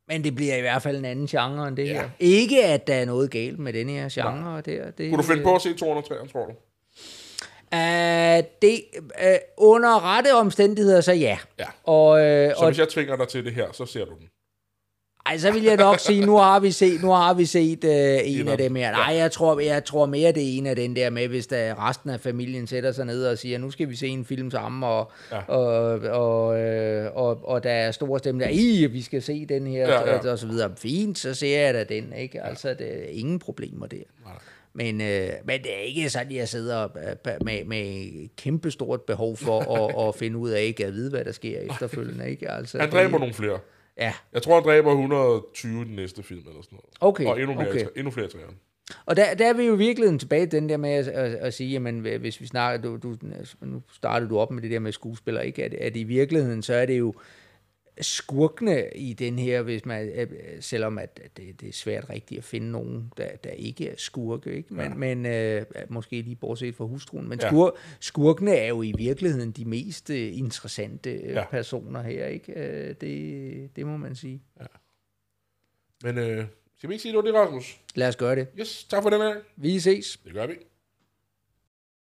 men det bliver i hvert fald en anden genre end det Ja. her. Ikke, at der er noget galt med den her genre. Der. Det, Kunne du finde på at se 203, tror du? Uh, det, uh, under rette omstændigheder, så ja. Ja. Og, øh, Så og hvis jeg tvinger dig til det her, så ser du den. ej, så vil jeg nok sige, nu har vi set, nu har vi set uh, en En af dem her. Nej, jeg tror, jeg tror mere, det er en af den der med, hvis der resten af familien sætter sig ned og siger, nu skal vi se en film sammen, og, Ja. og, og, øh, og, og der er store stemmer, der, i, vi skal se den her, Ja, ja. og, og så videre. Fint, så ser jeg da den, ikke? Altså, det er ingen problemer der. Nej. Men, øh, men det er ikke sådan, at jeg sidder øh, med, med kæmpe stort behov for at, at finde ud af, ikke at vide, hvad der sker efterfølgende. Ikke? Altså, Han det- dræber nogle flere. Ja, Jeg tror, han dræber 120 i den næste film, eller sådan noget. okay. Og endnu, mere, okay. endnu flere ham. Og der, der er vi jo virkelig tilbage til den der med at, at, at sige, jamen hvis vi snakker, du, du, nu startede du op med det der med skuespillere, ikke? At, at i virkeligheden, så er det jo skurkene i den her, hvis man, øh, selvom at det, det er svært rigtigt at finde nogen, der, der ikke er skurke, ikke? Men, ja. men øh, måske lige bortset fra hustruen, men Ja. skur, skurkene er jo i virkeligheden de mest øh, interessante Ja. ja. personer her, ikke? Øh, Det, det må man sige. Men øh, skal vi ikke sige noget, det, Rasmus? Lad os gøre det. Yes, tak for den her. Vi ses. Det gør vi.